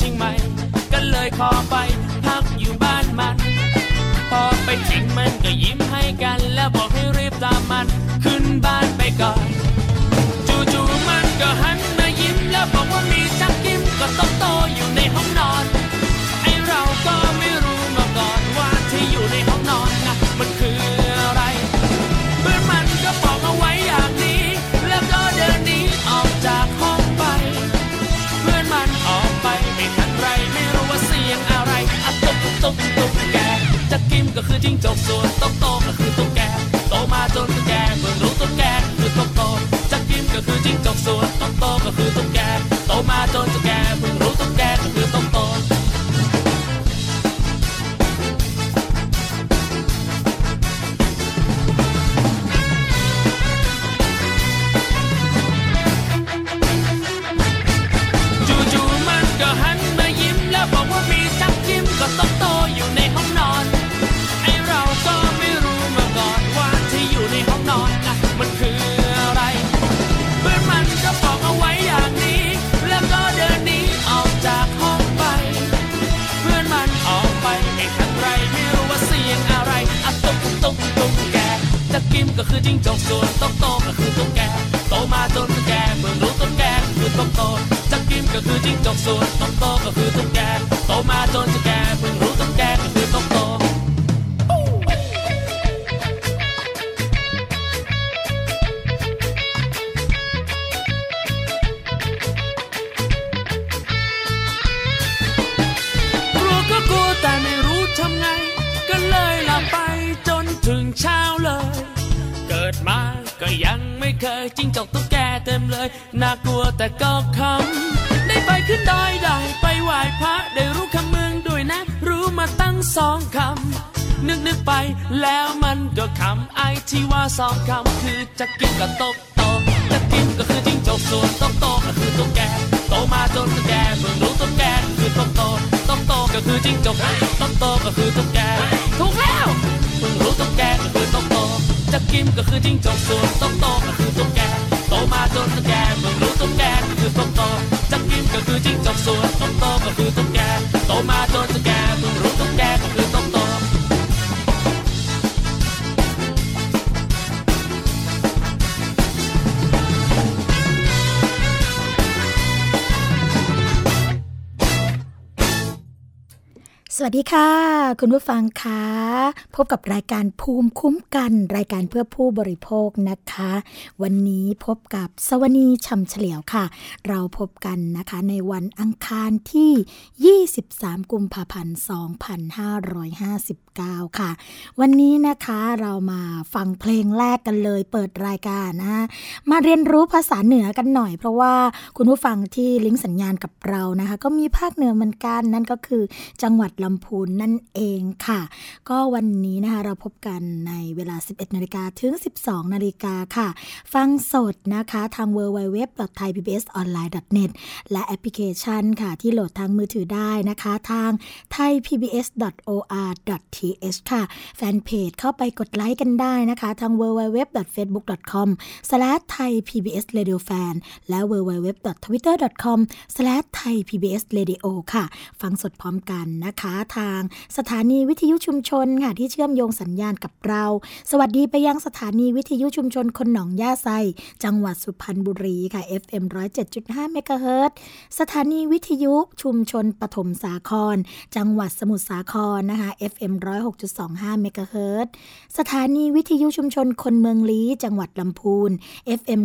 เชียงใหม่ ก็เลยขอไปพักอยู่บ้านมัน พอไปถึงมันก็ยิ้มให้กัน แล้วบอกให้รีบตามมัน ขึ้นบ้านไปก่อน จิ้งจกส่วนโตโตก็คือตุ๊กแกโตมาจนตุ๊กแกเพิ่งรู้ตุ๊กแกคือโตโตจักกิมก็คือจิ้งจกส่วนโตโตก็คือตุ๊กแกโตมาจนตุ๊กแกเพิ่ง คำคือจะกิน สวัสดีค่ะ คุณผู้ฟังคะพบกับรายการภูมิคุ้มกัน รายการเพื่อผู้บริโภคนะคะ วันนี้พบกับสวนีชำเฉลียวค่ะ เราพบกันนะคะในวันอังคารที่ 23 กุมภาพันธ์ 9 ค่ะ วันนี้นะคะเรามาฟังเพลงแรกกันเลย เปิดรายการนะมาเรียนรู้ภาษาเหนือกันหน่อย เพราะว่าคุณผู้ฟังที่ลิงก์สัญญาณกับเรานะคะ ก็มีภาคเหนือเหมือนกันนั่นก็คือจังหวัดลำพูนนั่นเองค่ะ ก็วันนี้นะคะเราพบกันในเวลา 11นาฬิกาถึง 12นาฬิกาค่ะ ฟังสดนะคะทาง www.thaipbsonline.net และแอปพลิเคชันค่ะ ที่โหลดทางมือถือได้นะคะ ทาง thaipbs.or.th ค่ะ แฟนเพจเข้าไปกดไลค์กันได้นะคะ ทาง www.facebook.com/thaipbsradiofan และ www.twitter.com/thaipbsradio ค่ะ ฟังสดพร้อมกันนะคะ ทางสถานีวิทยุชุมชนค่ะ ที่เชื่อมโยงสัญญาณกับเรา สวัสดีไปยังสถานีวิทยุชุมชนคนหนองย่าไซจังหวัดสุพรรณบุรีค่ะ FM 107.5เมกะเฮิรตสถานีวิทยุชุมชนปฐมสาคร จังหวัดสมุทรสาครนะคะ FM 106.25 เมกะเฮิรตสถานีวิทยุชุมชนคนเมืองลี้ จังหวัดลำพูน FM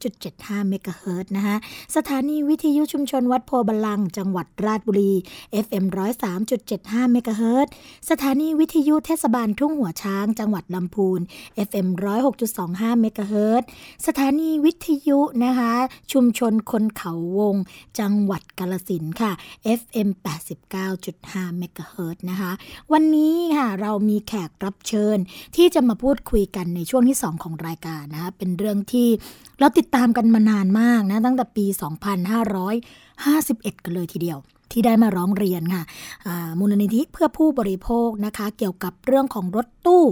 103.75 เมกะเฮิรตนะคะสถานีวิทยุชุมชนวัดโพธิ์บัลลังก์ จังหวัดราชบุรี FM 103.75 เมกะเฮิรตสถานีวิทยุเทศบาลทุ่งหัวช้าง จังหวัดลำพูน FM 106.25 เมกะเฮิรตสถานีวิทยุนะคะชุมชนคนเขาวง จังหวัดกาฬสินธุ์ค่ะ FM 89.5 เมกะเฮิรตนะคะ วันนี้ค่ะ เรามีแขกรับเชิญ ที่จะมาพูดคุยกันในช่วงที่ 2 ของรายการนะคะเป็นเรื่องที่เราติดตามกันมานานมากนะตั้งแต่ปี 2551 กันเลยทีเดียว ที่ได้มาร้องเรียนค่ะมูลนิธิเพื่อผู้บริโภคนะคะ เกี่ยวกับเรื่องของรถตู้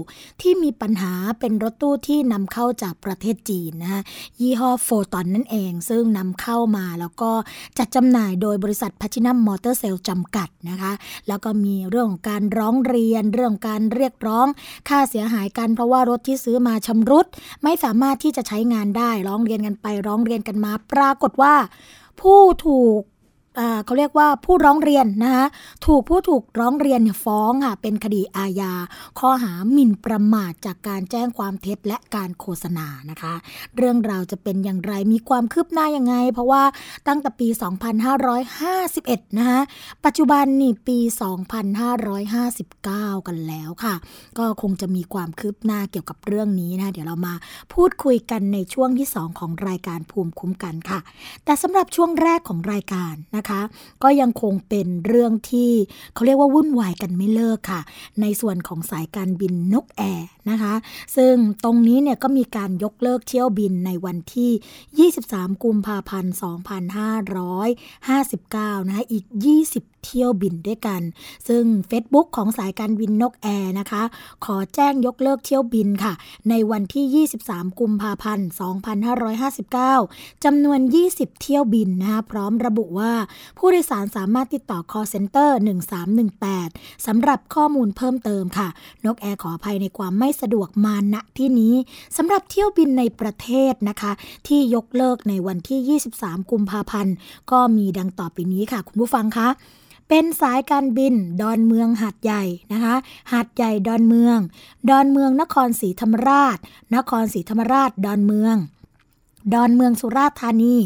ที่มีปัญหาเป็นรถตู้ที่นำเข้าจากประเทศจีนนะคะยี่ห้อโฟตอนนั่นเอง ซึ่งนำเข้ามาแล้วก็จัดจำหน่ายโดยบริษัทพัชินัมมอเตอร์เซลจำกัดนะคะ แล้วก็มีเรื่องของการร้องเรียน เรื่องการเรียกร้อง ค่าเสียหายกันเพราะว่ารถที่ซื้อมาชำรุด ไม่สามารถที่จะใช้งานได้ร้องเรียนกันไปร้องเรียนกันมา ปรากฏว่า ผู้ถูก เขาเรียกว่าผู้ร้องเรียนนะคะถูกผู้ถูกร้องเรียนฟ้องค่ะเป็นคดีอาญาข้อหาหมิ่นประมาทจากการแจ้งความเท็จและการโฆษณานะคะ เรื่องราวจะเป็นอย่างไรมีความคืบหน้ายังไง เพราะว่าตั้งแต่ปี 2551 นะคะปัจจุบันนี่ปี 2559 กันแล้วค่ะ ก็คงจะมีความคืบหน้าเกี่ยวกับเรื่องนี้นะเดี๋ยวเรามาพูดคุยกันในช่วงที่ 2 ของรายการภูมิคุ้มกันค่ะ แต่สำหรับช่วงแรกของรายการนะคะคะ ก็ยังคงเป็นเรื่องที่เขาเรียกว่าวุ่นวายกันไม่เลิกค่ะ ในส่วนของสายการบินนกแอร์นะคะ ซึ่งตรงนี้เนี่ยก็มีการยกเลิกเที่ยวบินในวันที่ 23 กุมภาพันธ์ 2559 นะคะ อีก 20 เที่ยวบินด้วยกัน ซึ่ง Facebook ของสายการบินนกแอร์นะคะ ขอแจ้งยกเลิกเที่ยวบินค่ะ ในวันที่ 23 กุมภาพันธ์ 2559 จำนวน 20 เที่ยวบินนะคะพร้อมระบุว่า ผู้โดยสารสามารถติดต่อ call center 1318 สำหรับข้อมูลเพิ่มเติมค่ะ นกแอร์ขออภัยในความไม่สะดวกมาณที่นี้สำหรับเที่ยวบินในประเทศนะคะ ที่ยกเลิกในวันที่ 23 กุมภาพันธ์ ก็มีดังต่อไปนี้ค่ะ คุณผู้ฟังคะ เป็นสายการบินดอนเมืองหาดใหญ่นะคะหาดใหญ่ดอนเมือง ดอนเมืองนครศรีธรรมราช นครศรีธรรมราชดอนเมืองดอนเมืองสุราษฎร์ธานี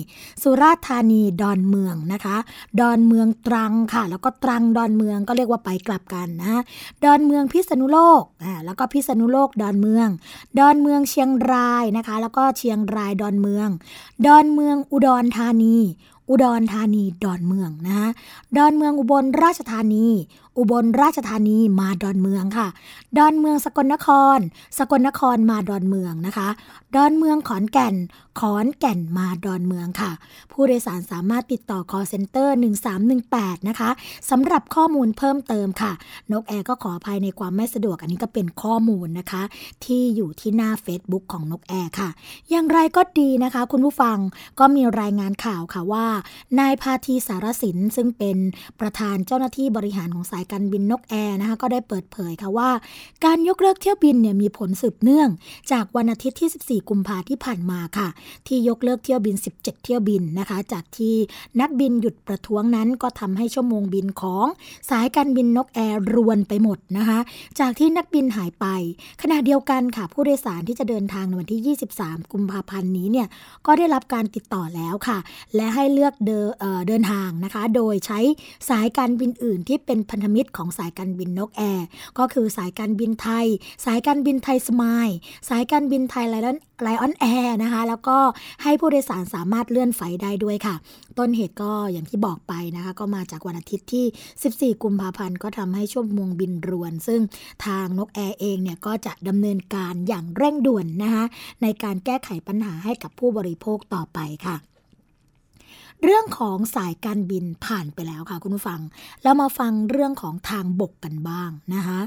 สุราษฎร์ธานีดอนเมืองนะคะ ดอนเมืองตรังค่ะ แล้วก็ตรังดอนเมืองก็เรียกว่าไปกลับกันนะดอนเมืองพิษณุโลกอ่าแล้วก็พิษณุโลกดอนเมือง ดอนเมืองเชียงรายนะคะ แล้วก็เชียงรายดอนเมือง ดอนเมืองอุดรธานี อุดรธานีดอนเมืองนะดอนเมืองอุบลราชธานีอุบลราชธานีมาดอนเมืองค่ะ ดอนเมืองสกลนคร สกลนครมาดอนเมืองนะคะ ดอนเมืองขอนแก่น ขอนแก่นมาดอนเมืองค่ะ ผู้โดยสารสามารถติดต่อ call center 1318 นะคะสำหรับข้อมูลเพิ่มเติมค่ะ นกแอร์ก็ขออภัยในความไม่สะดวกอันนี้ก็เป็นข้อมูลนะคะ ที่อยู่ที่หน้า Facebook ของนกแอร์ค่ะ อย่างไรก็ดีนะคะ คุณผู้ฟังก็มีรายงานข่าวค่ะว่านายพาทีสารสินซึ่งเป็นประธานเจ้าหน้าที่บริหารของสายายการบินนกแอร์นะคะก็ได้เปิดเผยค่ะว่า การยกเลิกเที่ยวบินเนี่ยมีผลสืบเนื่อง จากวันอาทิตย์ที่ 14 กุมภาที่ผ่านมาค่ะ ที่ยกเลิกเที่ยวบิน 17 เที่ยวบินนะคะ จากที่นักบินหยุดประท้วงนั้นก็ทำให้ชั่วโมงบินของสายการบินนกแอร์รวนไปหมดนะคะ จากที่นักบินหายไป ขณะเดียวกันค่ะ ผู้โดยสารที่จะเดินทางในวันที่ 23 กุมภาพันธ์นี้เนี่ยก็ได้รับการติดต่อแล้วค่ะ และให้เลือกเดินเดินทางนะคะ โดยใช้สายการบินอื่นที่เป็นพันธมิตรของสายการบินนกแอร์ก็คือสายการบินไทย สายการบินไทยสมายล์สายการบินไทยไลออนไลออนแอร์นะคะ แล้วก็ให้ผู้โดยสารสามารถเลื่อนไฟได้ด้วยค่ะ ต้นเหตุก็อย่างที่บอกไปนะคะ ก็มาจากวันอาทิตย์ที่ 14 กุมภาพันธ์ก็ทำให้ชั่วโมงบินรวน ซึ่งทางนกแอร์เองเนี่ยก็จะดำเนินการอย่างเร่งด่วนนะคะในการแก้ไขปัญหาให้กับผู้บริโภคต่อไปค่ะ เรื่องของสายการบินผ่านไปแล้วค่ะคุณผู้ฟัง แล้วมาฟังเรื่องของทางบกกันบ้างนะคะ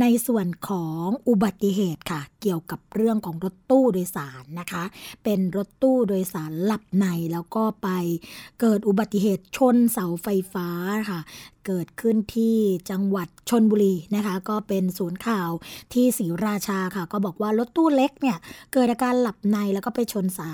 ในส่วนของอุบัติเหตุค่ะ เกี่ยวกับเรื่องของรถตู้โดยสารนะคะ เป็นรถตู้โดยสารหลับในแล้วก็ไปเกิดอุบัติเหตุชนเสาไฟฟ้าค่ะเกิดขึ้นที่จังหวัดชนบุรีนะคะ ก็เป็นศูนย์ข่าวที่ศรีราชาค่ะ ก็บอกว่ารถตู้เล็กเนี่ย เกิดอาการหลับในแล้วก็ไปชนเสา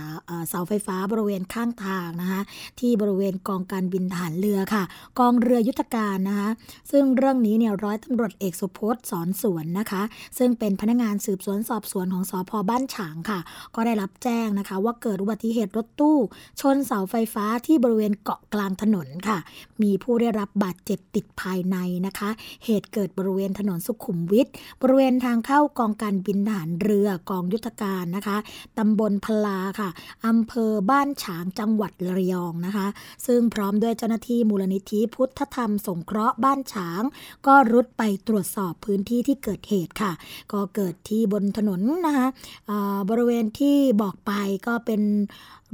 เสาไฟฟ้าบริเวณข้างทางนะคะที่บริเวณกองการบินทหารเรือค่ะ กองเรือยุทธการนะคะซึ่งเรื่องนี้เนี่ยร้อยตำรวจเอกสุพจน์สอนสวนนะคะ ซึ่งเป็นพนักงานสืบสวนสอบสวนของสอพบ้านฉางค่ะ ก็ได้รับแจ้งนะคะ ว่าเกิดอุบัติเหตุรถตู้ ชนเสาไฟฟ้าที่บริเวณเกาะกลางถนนค่ะ มีผู้ได้รับบาดเจ็บติดภายในนะคะ เหตุเกิดบริเวณถนนสุขุมวิทบริเวณทางเข้ากองการบินทหารเรือกองยุทธการนะคะตำบลพลาค่ะอำเภอบ้านฉางจังหวัดระยองนะคะ ซึ่งพร้อมด้วยเจ้าหน้าที่มูลนิธิพุทธธรรมสงเคราะห์บ้านฉาง ก็รุดไปตรวจสอบพื้นที่ที่เกิดเหตุค่ะ ก็เกิดที่บนถนนนะคะบริเวณที่บอกไปก็เป็น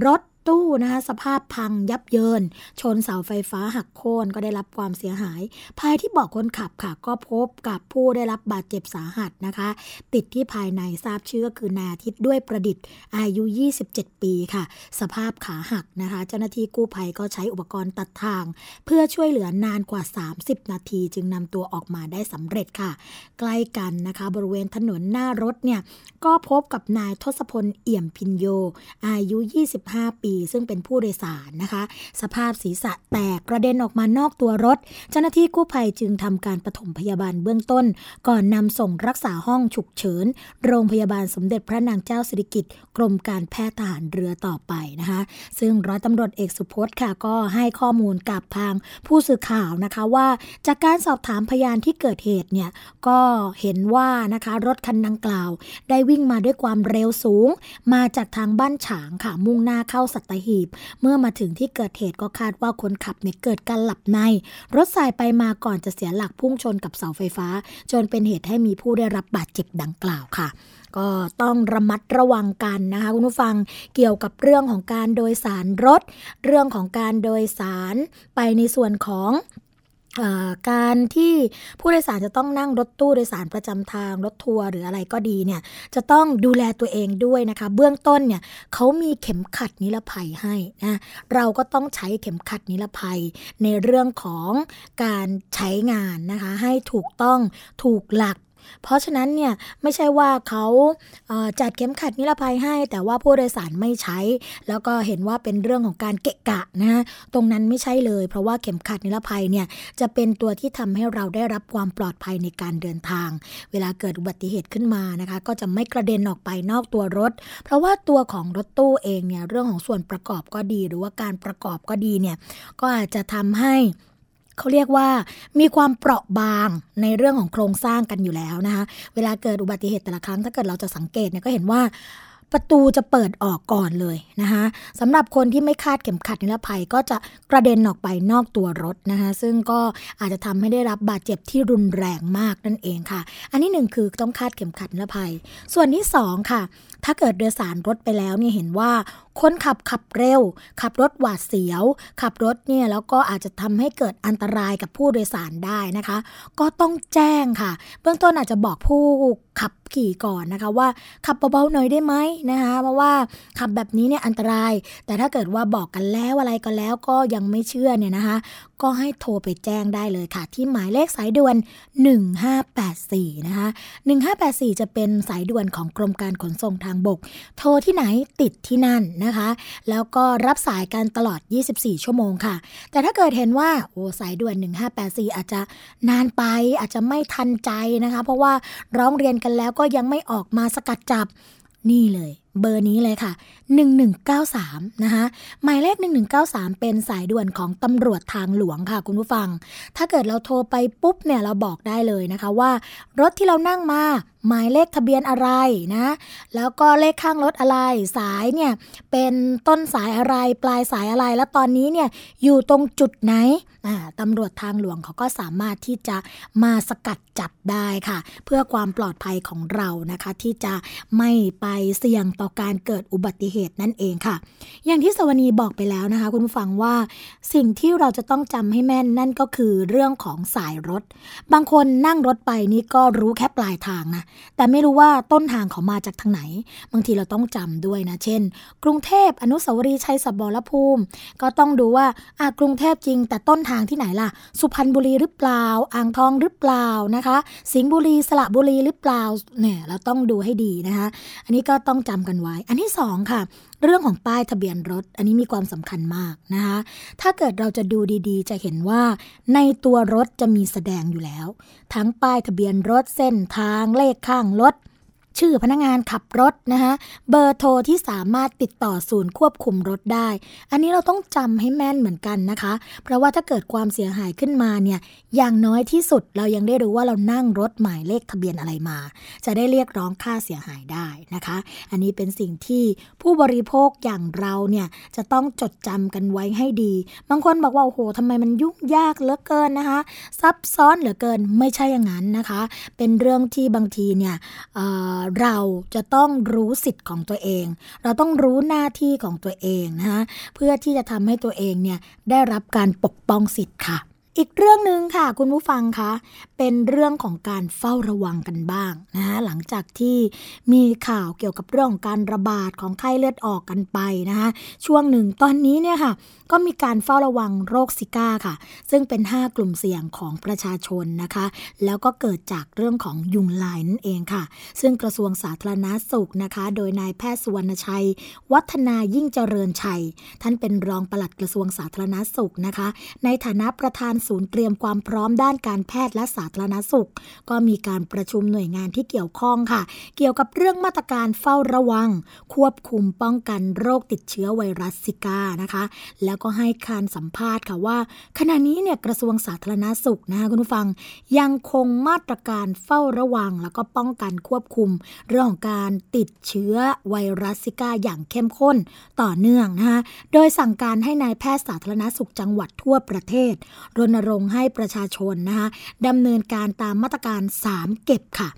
รถ ตู้นะคะสภาพพังยับเยิน ชนเสาไฟฟ้าหักโค่นก็ได้รับความเสียหาย ภายที่บอกคนขับค่ะ ก็พบกับผู้ได้รับบาดเจ็บสาหัสนะคะ ติดที่ภายในทราบชื่อก็คือนาทิตด้วยประดิษฐ์อายุ 27 ปีค่ะ สภาพขาหักนะคะ เจ้าหน้าที่กู้ภัยก็ใช้อุปกรณ์ตัดทาง เพื่อช่วยเหลือนานกว่า 30 นาที จึงนำตัวออกมาได้สำเร็จค่ะ ใกล้กันนะคะ บริเวณถนนหน้ารถเนี่ยก็พบกับนายทศพลเอี่ยมพินโยอายุ 25 ปีซึ่งเป็นผู้โดยสารนะคะ สภาพศีรษะแตกกระเด็นออกมานอกตัวรถ เจ้าหน้าที่กู้ภัยจึงทำการปฐมพยาบาลเบื้องต้น ก่อนนำส่งรักษาห้องฉุกเฉิน โรงพยาบาลสมเด็จพระนางเจ้าสิริกิติ์กรมการแพทย์ทหารเรือต่อไปนะคะ ซึ่งร้อยตำรวจเอกสุพจน์ค่ะก็ให้ข้อมูลกับทางผู้สื่อข่าวนะคะว่า จากการสอบถามพยานที่เกิดเหตุเนี่ยก็เห็นว่านะคะรถคันดังกล่าว ได้วิ่งมาด้วยความเร็วสูง มาจากทางบ้านฉางค่ะมุ่งหน้าเข้าสัตหีบ เมื่อมาถึงที่เกิดเหตุก็คาดว่าคนขับเนี่ยเกิดการหลับใน รถสายไปมาก่อนจะเสียหลักพุ่งชนกับเสาไฟฟ้า จนเป็นเหตุให้มีผู้ได้รับบาดเจ็บดังกล่าวค่ะก็ต้องระมัดระวังกันนะคะคุณผู้ฟังเกี่ยวกับเรื่องของการโดยสารรถ เรื่องของการโดยสารไปในส่วนของ การที่ผู้โดยสารจะต้องนั่งรถตู้โดยสารประจำทางรถทัวร์หรืออะไรก็ดีเนี่ยจะต้องดูแลตัวเองด้วยนะคะ เบื้องต้นเนี่ยเขามีเข็มขัดนิรภัยให้นะเราก็ต้องใช้เข็มขัดนิรภัยในเรื่องของการใช้งานนะคะให้ถูกต้องถูกหลัก เพราะฉะนั้นเนี่ยไม่ใช่ว่าเขาจัดเข็มขัดนิรภัยให้ แต่ว่าผู้โดยสารไม่ใช้ แล้วก็เห็นว่าเป็นเรื่องของการเกะกะนะฮะตรงนั้นไม่ใช่เลย เพราะว่าเข็มขัดนิรภัยเนี่ยจะเป็นตัวที่ทำให้เราได้รับความปลอดภัยในการเดินทาง เวลาเกิดอุบัติเหตุขึ้นมานะคะ ก็จะไม่กระเด็นออกไปนอกตัวรถ เพราะว่าตัวของรถตู้เองเนี่ยเรื่องของส่วนประกอบก็ดี หรือว่าการประกอบก็ดีเนี่ยก็อาจจะทำให้ เขาเรียกว่ามีความเปราะบางในเรื่องของโครงสร้างกันอยู่แล้วนะคะ เวลาเกิดอุบัติเหตุแต่ละครั้ง ถ้าเกิดเราจะสังเกตเนี่ยก็เห็นว่าประตูจะเปิดออกก่อนเลยนะคะสำหรับคนที่ไม่คาดเข็มขัดนิรภัยก็จะกระเด็นออกไปนอกตัวรถนะคะซึ่งก็อาจจะทำให้ได้รับบาดเจ็บที่รุนแรงมากนั่นเองค่ะ อันนี้หนึ่งคือต้องคาดเข็มขัดนิรภัย ส่วนที่สองค่ะ ถ้าเกิดโดยสารรถไปแล้วเนี่ยเห็นว่าคนขับขับเร็ว ขับรถหวาดเสียว ขับรถเนี่ยแล้วก็อาจจะทำให้เกิดอันตรายกับผู้โดยสารได้นะคะ ก็ต้องแจ้งค่ะ เบื้องต้นอาจจะบอกผู้ขับขี่ก่อนนะคะว่าขับเบาๆหน่อยได้ไหมนะคะเพราะว่าขับแบบนี้เนี่ยอันตราย แต่ถ้าเกิดว่าบอกกันแล้วอะไรก็แล้วก็ยังไม่เชื่อเนี่ยนะคะ ก็ให้โทรไปแจ้งได้เลยค่ะ ที่หมายเลขสายด่วน 1584 นะคะ 1584 จะเป็นสายด่วนของกรมการขนส่งทางบก โทรที่ไหนติดที่นั่นนะคะ แล้วก็รับสายกันตลอด 24 ชั่วโมงค่ะ แต่ถ้าเกิดเห็นว่าโอ้สายด่วน 1584 อาจจะนานไปอาจจะไม่ทันใจนะคะ เพราะว่าร้องเรียนกันแล้วก็ยังไม่ออกมาสกัดจับนี่เลย เบอร์นี้เลยค่ะ 1193 นะคะ หมายเลข 1193 เป็นสายด่วนของตำรวจทางหลวงค่ะคุณผู้ฟัง ถ้าเกิดเราโทรไปปุ๊บเนี่ยเราบอกได้เลยนะคะว่า รถที่เรานั่งมาหมายเลขทะเบียนอะไรนะ แล้วก็เลขข้างรถอะไร สายเนี่ยเป็นต้นสายอะไรปลายสายอะไร แล้วตอนนี้เนี่ยอยู่ตรงจุดไหนตำรวจทางหลวงเขาก็สามารถที่จะมาสกัดจับได้ค่ะ เพื่อความปลอดภัยของเรานะคะ ที่จะไม่ไปเสี่ยงต่อการเกิดอุบัติเหตุนั่นเองค่ะ อย่างที่สวนีบอกไปแล้วนะคะ คุณผู้ฟังว่าสิ่งที่เราจะต้องจำให้แม่นนั่นก็คือเรื่องของสายรถ บางคนนั่งรถไปนี่ก็รู้แค่ปลายทางนะแต่ไม่รู้ว่าต้นทางเขามาจากทางไหน บางทีเราต้องจำด้วยนะ เช่น กรุงเทพอนุสาวรีย์ชัยสบรภูมิ ก็ต้องดูว่าอากรุงเทพจริง แต่ต้นทางที่ไหนล่ะ สุพรรณบุรีหรือเปล่า อ่างทองหรือเปล่านะคะ สิงห์บุรีสระบุรีหรือเปล่าเนี่ยเราต้องดูให้ดีนะคะ อันนี้ก็ต้องจำกันไว้ อันที่สองค่ะ เรื่องของป้ายทะเบียนรถ อันนี้มีความสำคัญมากนะคะถ้าเกิดเราจะดูดีๆ จะเห็นว่าในตัวรถจะมีแสดงอยู่แล้ว ทั้งป้ายทะเบียนรถเส้นทางเลขข้างรถ ชื่อพนักงานขับรถนะคะเบอร์โทรที่สามารถติดต่อศูนย์ควบคุมรถได้ อันนี้เราต้องจำให้แม่นเหมือนกันนะคะ เพราะว่าถ้าเกิดความเสียหายขึ้นมาเนี่ยอย่างน้อยที่สุดเรายังได้รู้ว่าเรานั่งรถหมายเลขทะเบียนอะไรมา จะได้เรียกร้องค่าเสียหายได้นะคะ อันนี้เป็นสิ่งที่ผู้บริโภคอย่างเราเนี่ยจะต้องจดจำกันไว้ให้ดี บางคนบอกว่าโอ้โหทำไมมันยุ่งยากเหลือเกินนะคะ ซับซ้อนเหลือเกินไม่ใช่อย่างนั้นนะคะ เป็นเรื่องที่บางทีเนี่ยเราจะต้องรู้สิทธิ์ของตัวเอง เราต้องรู้หน้าที่ของตัวเองนะคะเพื่อที่จะทำให้ตัวเองเนี่ยได้รับการปกป้องสิทธิ์ค่ะ อีกเรื่องหนึ่งค่ะ คุณผู้ฟังคะเป็นเรื่องของการเฝ้าระวังกันบ้างนะหลังจากที่มีข่าวเกี่ยวกับเรื่องของการระบาดของไข้เลือดออกกันไปนะคะช่วงหนึ่งตอนนี้เนี่ยค่ะ ก็มีการเฝ้าระวังโรคซิก้าค่ะ ซึ่งเป็น 5 กลุ่มเสี่ยงของประชาชนนะคะ แล้วก็เกิดจากเรื่องของยุงลายนั่นเองค่ะ ซึ่งกระทรวงสาธารณาสุขนะคะ โดยนายแพทย์สุวรรณชัย วัฒนายิ่งเจริญชัย ท่านเป็นรองปลัดกระทรวงสาธารณาสุขนะคะ ในฐานะประธานศูนย์เตรียมความพร้อมด้านการแพทย์และสาธารณสุข ก็มีการประชุมหน่วยงานที่เกี่ยวข้องค่ะ เกี่ยวกับเรื่องมาตรการเฝ้าระวัง ควบคุมป้องกันโรคติดเชื้อไวรัสซิกานะคะ แล้วก็ให้การสัมภาษณ์ค่ะว่า ขณะนี้เนี่ยกระทรวงสาธารณสุขนะคะคุณผู้ฟังยังคงมาตรการเฝ้าระวัง แล้วก็ป้องกันควบคุม เรื่องของการติดเชื้อไวรัสซิกาอย่างเข้มข้นต่อเนื่องนะคะโดยสั่งการให้นายแพทย์สาธารณสุขจังหวัดทั่วประเทศรณรงค์ให้ประชาชนนะคะดำเนินการตามมาตรการ 3 เก็บค่ะ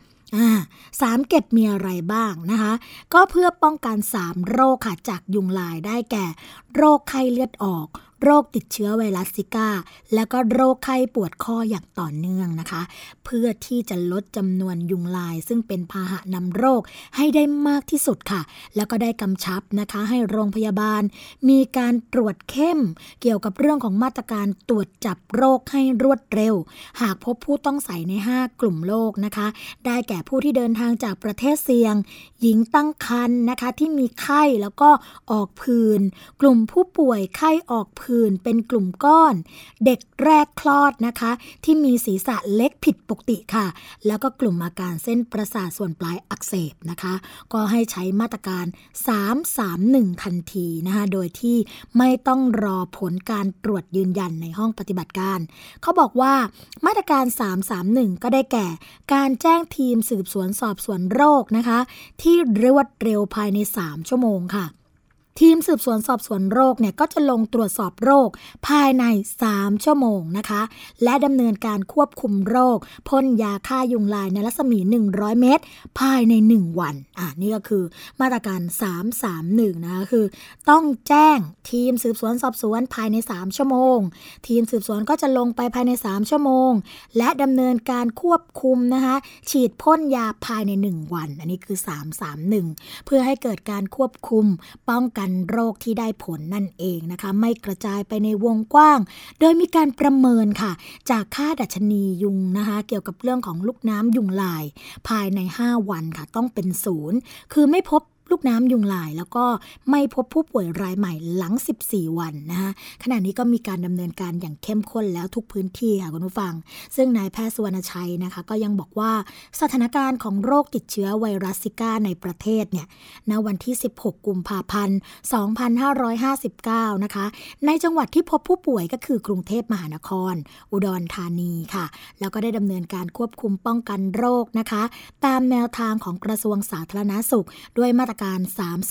สามเก็บมีอะไรบ้างนะคะ ก็เพื่อป้องกัน 3 โรคค่ะจากยุงลายได้แก่ โรคไข้เลือดออก โรคติดเชื้อไวรัสซิก้า และก็โรคไข้ปวดข้ออย่างต่อเนื่องนะคะ เพื่อที่จะลดจำนวนยุงลาย ซึ่งเป็นพาหะนำโรคให้ได้มากที่สุดค่ะ แล้วก็ได้กำชับนะคะ ให้โรงพยาบาล มีการตรวจเข้ม เกี่ยวกับเรื่องของมาตรการตรวจจับโรคให้รวดเร็ว หากพบผู้ต้องใส่ใน 5 กลุ่มโรคนะคะ ได้แก่ผู้ที่เดินทางจากประเทศเสี่ยง หญิงตั้งครรภ์นะคะที่มีไข้แล้วก็ออกผื่นกลุ่มผู้ป่วยไข้ออกผื่นื่นเป็นกลุ่มก้อน เด็กแรกคลอดนะคะ ที่มีศีรษะเล็กผิดปกติค่ะ แล้วก็กลุ่มอาการเส้นประสาทส่วนปลายอักเสบนะคะ ก็ให้ใช้มาตรการ 331 ทันทีนะคะโดยที่ไม่ต้องรอผลการตรวจยืนยันในห้องปฏิบัติการ เขาบอกว่ามาตรการ 331 ก็ได้แก่ การแจ้งทีมสืบสวนสอบสวนโรคนะคะ ที่รวดเร็วภายใน 3 ชั่วโมงค่ะ ทีมสืบสวนสอบสวนโรคเนี่ยก็จะลงตรวจสอบโรคภายใน 3 ชั่วโมงนะคะ และดำเนินการควบคุมโรคพ่นยาฆ่ายุงลายในรัศมี 100 เมตร ภายใน 1 วัน อะนี่ก็คือมาตรการ 331 นะคะคือ ต้องแจ้งทีมสืบสวนสอบสวนภายใน 3 ชั่วโมง ทีมสืบสวนก็จะลงไปภายใน 3 ชั่วโมง และดำเนินการควบคุมนะคะฉีดพ่นยาภายใน 1 วัน อันนี้คือ 331 เพื่อให้เกิดการควบคุมป้องกันนโรคที่ได้ผลนั่นเองนะคะ ไม่กระจายไปในวงกว้าง โดยมีการประเมินค่ะ จากค่าดัชนียุงนะคะ เกี่ยวกับเรื่องของลูกน้ำยุงลาย ภายใน 5 วันค่ะต้องเป็นศูนย์คือไม่พบ ลูกน้ำยุงลาย แล้วก็ไม่พบผู้ป่วยรายใหม่หลัง 14 วันนะคะขณะนี้ก็มีการดำเนินการอย่างเข้มข้นแล้วทุกพื้นที่ค่ะคุณผู้ฟัง ซึ่งนายแพทย์สุวรรณชัยนะคะ ก็ยังบอกว่าสถานการณ์ของโรคติดเชื้อไวรัสซิก้าในประเทศเนี่ยณวันที่ 16 กุมภาพันธ์ 2559 นะคะ ในจังหวัดที่พบผู้ป่วยก็คือกรุงเทพมหานคร อุดรธานีค่ะ แล้วก็ได้ดำเนินการควบคุมป้องกันโรคนะคะ ตามแนวทางของกระทรวงสาธารณาสุข ด้วยมาตรตรการ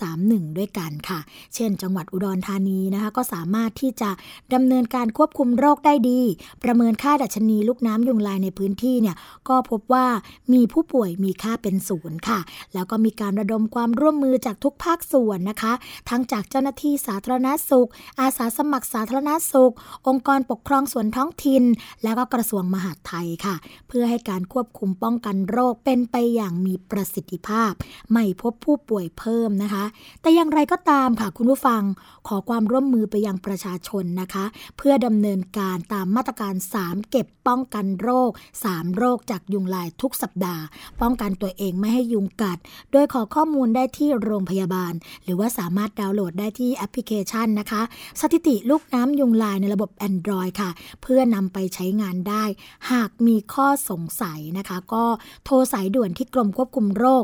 331 ด้วยกันค่ะ เช่น จังหวัดอุดรธานีนะคะ ก็สามารถที่จะดำเนินการควบคุมโรคได้ดี ประเมินค่าดัชนีลูกน้ำยุงลายในพื้นที่เนี่ยก็พบว่ามีผู้ป่วยมีค่าเป็นศูนย์ค่ะ แล้วก็มีการระดมความร่วมมือจากทุกภาคส่วนนะคะ ทั้งจากเจ้าหน้าที่สาธารณสุข อาสาสมัครสาธารณสุข องค์กรปกครองส่วนท้องถิ่น แล้วก็กระทรวงมหาดไทยค่ะ เพื่อให้การควบคุมป้องกันโรคเป็นไปอย่างมีประสิทธิภาพ ไม่พบผู้ป่วยเพิ่มนะคะ แต่อย่างไรก็ตามค่ะคุณผู้ฟังขอความร่วมมือไปยังประชาชนนะคะ เพื่อดำเนินการตามมาตรการ 3 เก็บป้องกันโรค 3 โรคจากยุงลายทุกสัปดาห์ ป้องกันตัวเองไม่ให้ยุงกัด โดยขอข้อมูลได้ที่โรงพยาบาล หรือว่าสามารถดาวน์โหลดได้ที่แอปพลิเคชันนะคะ สถิติลูกน้ำยุงลายในระบบ Android ค่ะ เพื่อนำไปใช้งานได้ หากมีข้อสงสัยนะคะ ก็โทรสายด่วนที่กรมควบคุมโรค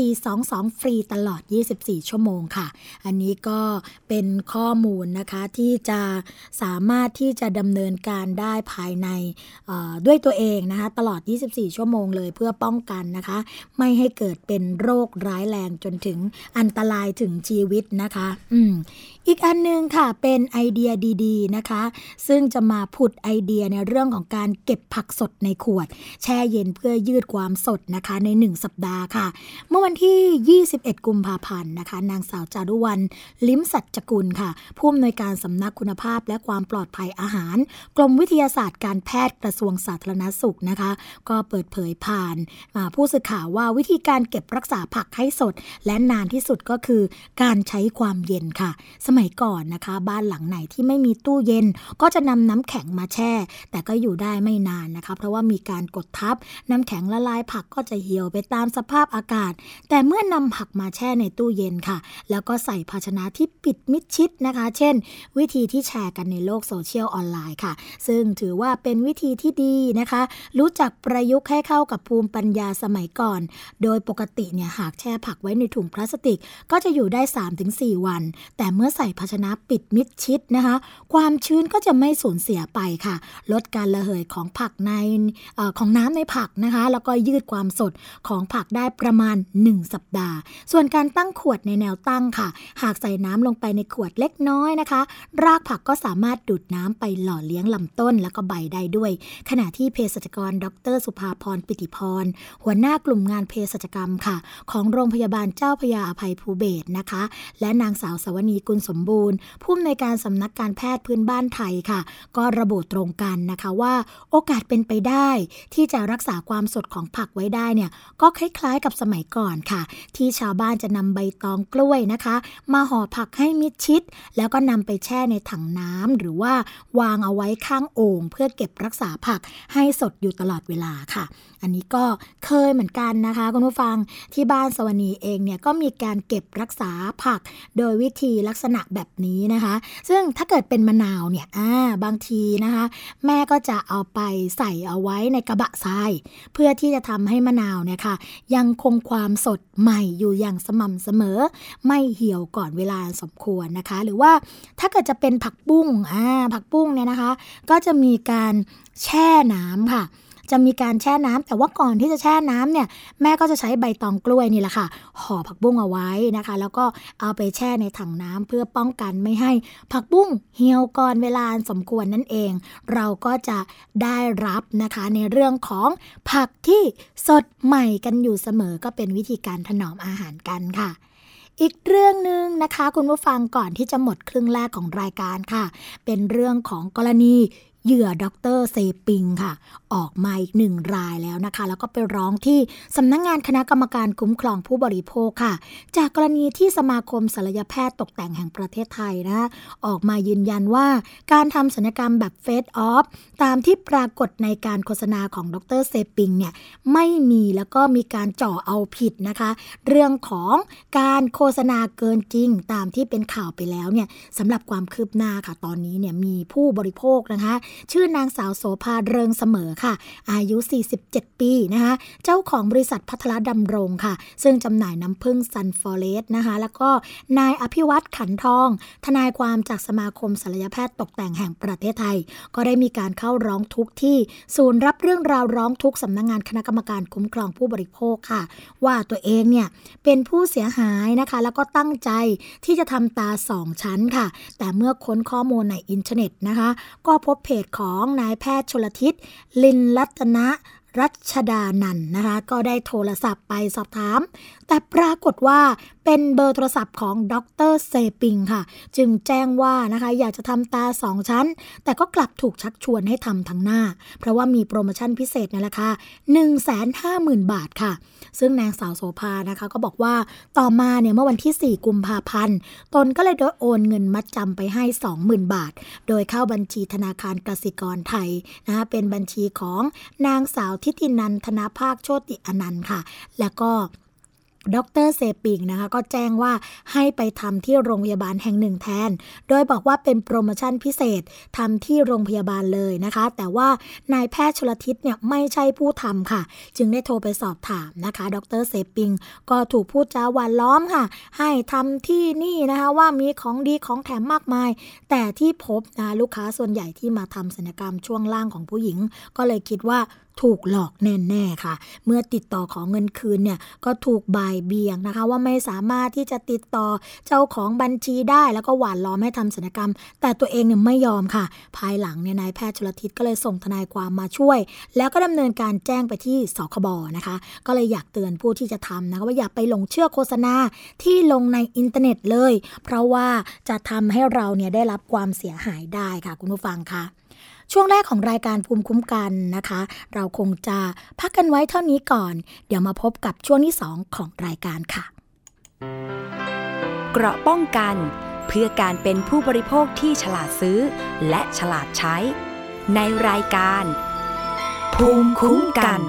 1422 ฟรีตลอด 24 ชั่วโมงค่ะ อันนี้ก็เป็นข้อมูลนะคะที่จะสามารถที่จะดำเนินการได้ภายในด้วยตัวเองนะคะตลอด 24 ชั่วโมงเลยเพื่อป้องกันนะคะ ไม่ให้เกิดเป็นโรคร้ายแรงจนถึงอันตรายถึงชีวิตนะคะ อืมอีกอันนึงค่ะเป็นไอเดียดีๆนะคะ ซึ่งจะมาผุดไอเดียในเรื่องของการเก็บผักสดในขวด แช่เย็นเพื่อยืดความสดนะคะใน 1 สัปดาห์ค่ะ เมื่อวันที่ 21 กุมภาพันธ์นะคะ นางสาวจารุวรรณลิมสัจจกุลค่ะผู้อำนวยการสำนักคุณภาพและความปลอดภัยอาหาร กรมวิทยาศาสตร์การแพทย์กระทรวงสาธารณสุขนะคะ ก็เปิดเผยผ่านผู้สื่อข่าวว่าวิธีการเก็บรักษาผักให้สด และนานที่สุดก็คือการใช้ความเย็นค่ะสมัยก่อนนะคะ บ้านหลังไหนที่ไม่มีตู้เย็น ก็จะนำน้ำแข็งมาแช่ แต่ก็อยู่ได้ไม่นานนะคะ เพราะว่ามีการกดทับ น้ำแข็งละลายผักก็จะเหี่ยวไปตามสภาพอากาศ แต่เมื่อนำผักมาแช่ในตู้เย็นค่ะ แล้วก็ใส่ภาชนะที่ปิดมิดชิดนะคะ เช่น วิธีที่แชร์กันในโลกโซเชียลออนไลน์ค่ะ ซึ่งถือว่าเป็นวิธีที่ดีนะคะ รู้จักประยุกต์ให้เข้ากับภูมิปัญญาสมัยก่อน โดยปกติเนี่ยหากแช่ผักไว้ในถุงพลาสติก ก็จะอยู่ได้ 3-4 วัน แต่เมื่อใส่ภาชนะปิดมิดชิดนะคะ ความชื้นก็จะไม่สูญเสียไปค่ะ ลดการระเหยของผักในอของน้ำในผักนะคะ แล้วก็ยืดความสดของผักได้ประมาณ 1 สัปดาห์ ส่วนการตั้งขวดในแนวตั้งค่ะ หากใส่น้ำลงไปในขวดเล็กน้อยนะคะ รากผักก็สามารถดูดน้ำไปหล่อเลี้ยงลำต้นแล้วก็ใบได้ด้วย ขณะที่เภสัชกร ดร สุภาพรปิติพร หัวหน้ากลุ่มงานเภสัชกรรมค่ะ ของโรงพยาบาลเจ้าพยาอภัยภูเบศนะคะ และนางสาวสวนีกุลสมบูรณ์ ผู้อำนวยการสำนักการแพทย์พื้นบ้านไทยค่ะ ก็ระบุตรงกันนะคะว่า โอกาสเป็นไปได้ ที่จะรักษาความสดของผักไว้ได้เนี่ยก็คล้ายๆกับสมัยก่อนค่ะ ที่ชาวบ้านจะนำใบตองกล้วยนะคะ มาห่อผักให้มิดชิด แล้วก็นำไปแช่ในถังน้ำหรือว่าวางเอาไว้ข้างโอ่งเพื่อเก็บรักษาผักให้สดอยู่ตลอดเวลาค่ะ อันนี้ก็เคยเหมือนกันนะคะคุณผู้ฟังที่บ้านสวนีเองเนี่ยก็มีการเก็บรักษาผัก โดยวิธีลักษณะแบบนี้นะคะ ซึ่งถ้าเกิดเป็นมะนาวเนี่ยอ่าบางทีนะคะ แม่ก็จะเอาไปใส่เอาไว้ในกระบะทราย เพื่อที่จะทำให้มะนาวเนี่ยค่ะ ยังคงความสดใหม่อยู่อย่างสม่ำเสมอ ไม่เหี่ยวก่อนเวลาสมควรนะคะ หรือว่าถ้าเกิดจะเป็นผักบุ้งอ่าผักบุ้งเนี่ยนะคะ ก็จะมีการแช่น้ำค่ะ จะมีการแช่น้ำแต่ว่าก่อนที่จะแช่น้ำเนี่ยแม่ก็จะใช้ใบตองกล้วยนี่แหละค่ะห่อผักบุ้งเอาไว้นะคะ แล้วก็เอาไปแช่ในถังน้ำเพื่อป้องกันไม่ให้ผักบุ้งเหี่ยวก่อนเวลาสมควรนั่นเอง เราก็จะได้รับนะคะในเรื่องของผักที่สดใหม่กันอยู่เสมอก็เป็นวิธีการถนอมอาหารกันค่ะอีกเรื่องหนึ่งนะคะ คุณผู้ฟังก่อนที่จะหมดครึ่งแรกของรายการค่ะ เป็นเรื่องของกรณี เหยื่อดรเซปิงค่ะ ออกมาอีกหนึ่งรายแล้วนะคะ แล้วก็ไปร้องที่สำนักงงานคณะกรรมการคุ้มครองผู้บริโภคค่ะ จากกรณีที่สมาคมศัลยแพทย์ตกแต่งแห่งประเทศไทยนะออกมายืนยันว่าการทำศัลยกรรมแบบเฟสออฟตามที่ปรากฏในการโฆษณาของดรเซปิงเนี่ยไม่มีแล้วก็มีการเจาะเอาผิดนะคะ เรื่องของการโฆษณาเกินจริง ตามที่เป็นข่าวไปแล้วเนี่ยสำหรับความคืบหน้าค่ะตอนนี้เนี่ยมีผู้บริโภคนะคะชื่อนางสาวโสภาเริงเสมอค่ะ อายุ 47 ปีนะคะเจ้าของบริษัทพัทรดำรงค่ะ ซึ่งจำหน่ายน้ำผึ้งซันฟอเรสนะคะแล้วก็นายอภิวัตขันทอง ทนายความจากสมาคมศัลยแพทย์ตกแต่งแห่งประเทศไทย ก็ได้มีการเข้าร้องทุกข์ที่ศูนย์รับเรื่องราวร้องทุกข์สำนักงงานคณะกรรมการคุ้มครองผู้บริโภคค่ะ ว่าตัวเองเนี่ยเป็นผู้เสียหายนะคะ แล้วก็ตั้งใจที่จะทำตาสองชั้นค่ะ แต่เมื่อค้นข้อมูลในอินเทอร์เน็ตนะคะ ก็พบเพจของนายแพทย์ชลทิศลินรัตนะ รัชดานันนะคะ ก็ได้โทรศัพท์ไปสอบถาม แต่ปรากฏว่าเป็นเบอร์โทรศัพท์ของดรเซปิงค่ะ จึงแจ้งว่านะคะอยากจะทำตาสองชั้น แต่ก็กลับถูกชักชวนให้ทำทั้งหน้า เพราะว่ามีโปรโมชั่นพิเศษในราคา150,000 บาทค่ะ ซึ่งนางสาวโสภานะคะ ก็บอกว่าต่อมาเนี่ยเมื่อวันที่ 4 กุมภาพันธ์ ตนก็เลยโดยโอนเงินมัดจำไปให้ 20,000 บาท โดยเข้าบัญชีธนาคารกสิกรไทยนะคะเป็นบัญชีของนางสาวทิตินันธนาภาคโชติอนันต์ค่ะ แล้วก็ดรเซปิงนะคะก็แจ้งว่าให้ไปทำที่โรงพยาบาลแห่งหนึ่งแทน โดยบอกว่าเป็นโปรโมชั่นพิเศษทำที่โรงพยาบาลเลยนะคะ แต่ว่านายแพทย์ชลทิศเนี่ยไม่ใช่ผู้ทำค่ะ จึงได้โทรไปสอบถามนะคะ ดรเซปิงก็ถูกพูดจาหวานล้อมค่ะ ให้ทำที่นี่นะคะว่ามีของดีของแถมมากมาย แต่ที่พบนะลูกค้าส่วนใหญ่ที่มาทำศัลยกรรมช่วงล่างของผู้หญิง ก็เลยคิดว่าถูกหลอกแน่ๆค่ะ เมื่อติดต่อของเงินคืนเนี่ยก็ถูกบ่ายเบียงนะคะ ว่าไม่สามารถที่จะติดต่อเจ้าของบัญชีได้ แล้วก็หวานล้อมให้ทำศัลยกรรม แต่ตัวเองเนี่ยไม่ยอมค่ะ ภายหลังเนี่ยนายแพทย์ชลทิศก็เลยส่งทนายความมาช่วย แล้วก็ดำเนินการแจ้งไปที่สคบนะคะ ก็เลยอยากเตือนผู้ที่จะทำนะคะว่าอย่าไปหลงเชื่อโฆษณาที่ลงในอินเทอร์เน็ตเลย เพราะว่าจะทำให้เราเนี่ยได้รับความเสียหายได้ค่ะคุณผู้ฟังคะ ช่วงแรกของรายการภูมิคุ้มกันนะคะ เราคงจะพักกันไว้เท่านี้ก่อน เดี๋ยวมาพบกับช่วงที่ 2 ของรายการค่ะ เกราะป้องกันเพื่อการเป็นผู้บริโภคที่ฉลาดซื้อ และฉลาดใช้ ในรายการ ภูมิคุ้มกัน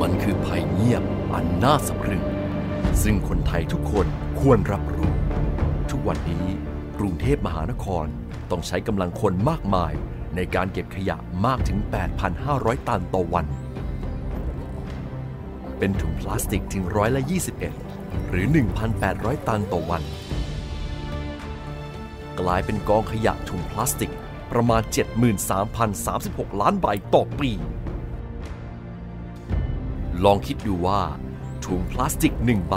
มันคือภัยเงียบอันน่าสะพรึง ซึ่งคนไทยทุกคนควรรับรู้ ทุกวันนี้ กรุงเทพมหานครต้องใช้กำลังคนมากมายในการเก็บขยะมากถึง 8,500 ตันต่อวัน เป็นถุงพลาสติกถึงร้อยละ 21 หรือ 1,800 ตันต่อวัน กลายเป็นกองขยะถุงพลาสติกประมาณ 73,036 ล้านใบต่อปี ลองคิดดูว่าถุงพลาสติกหนึ่งใบ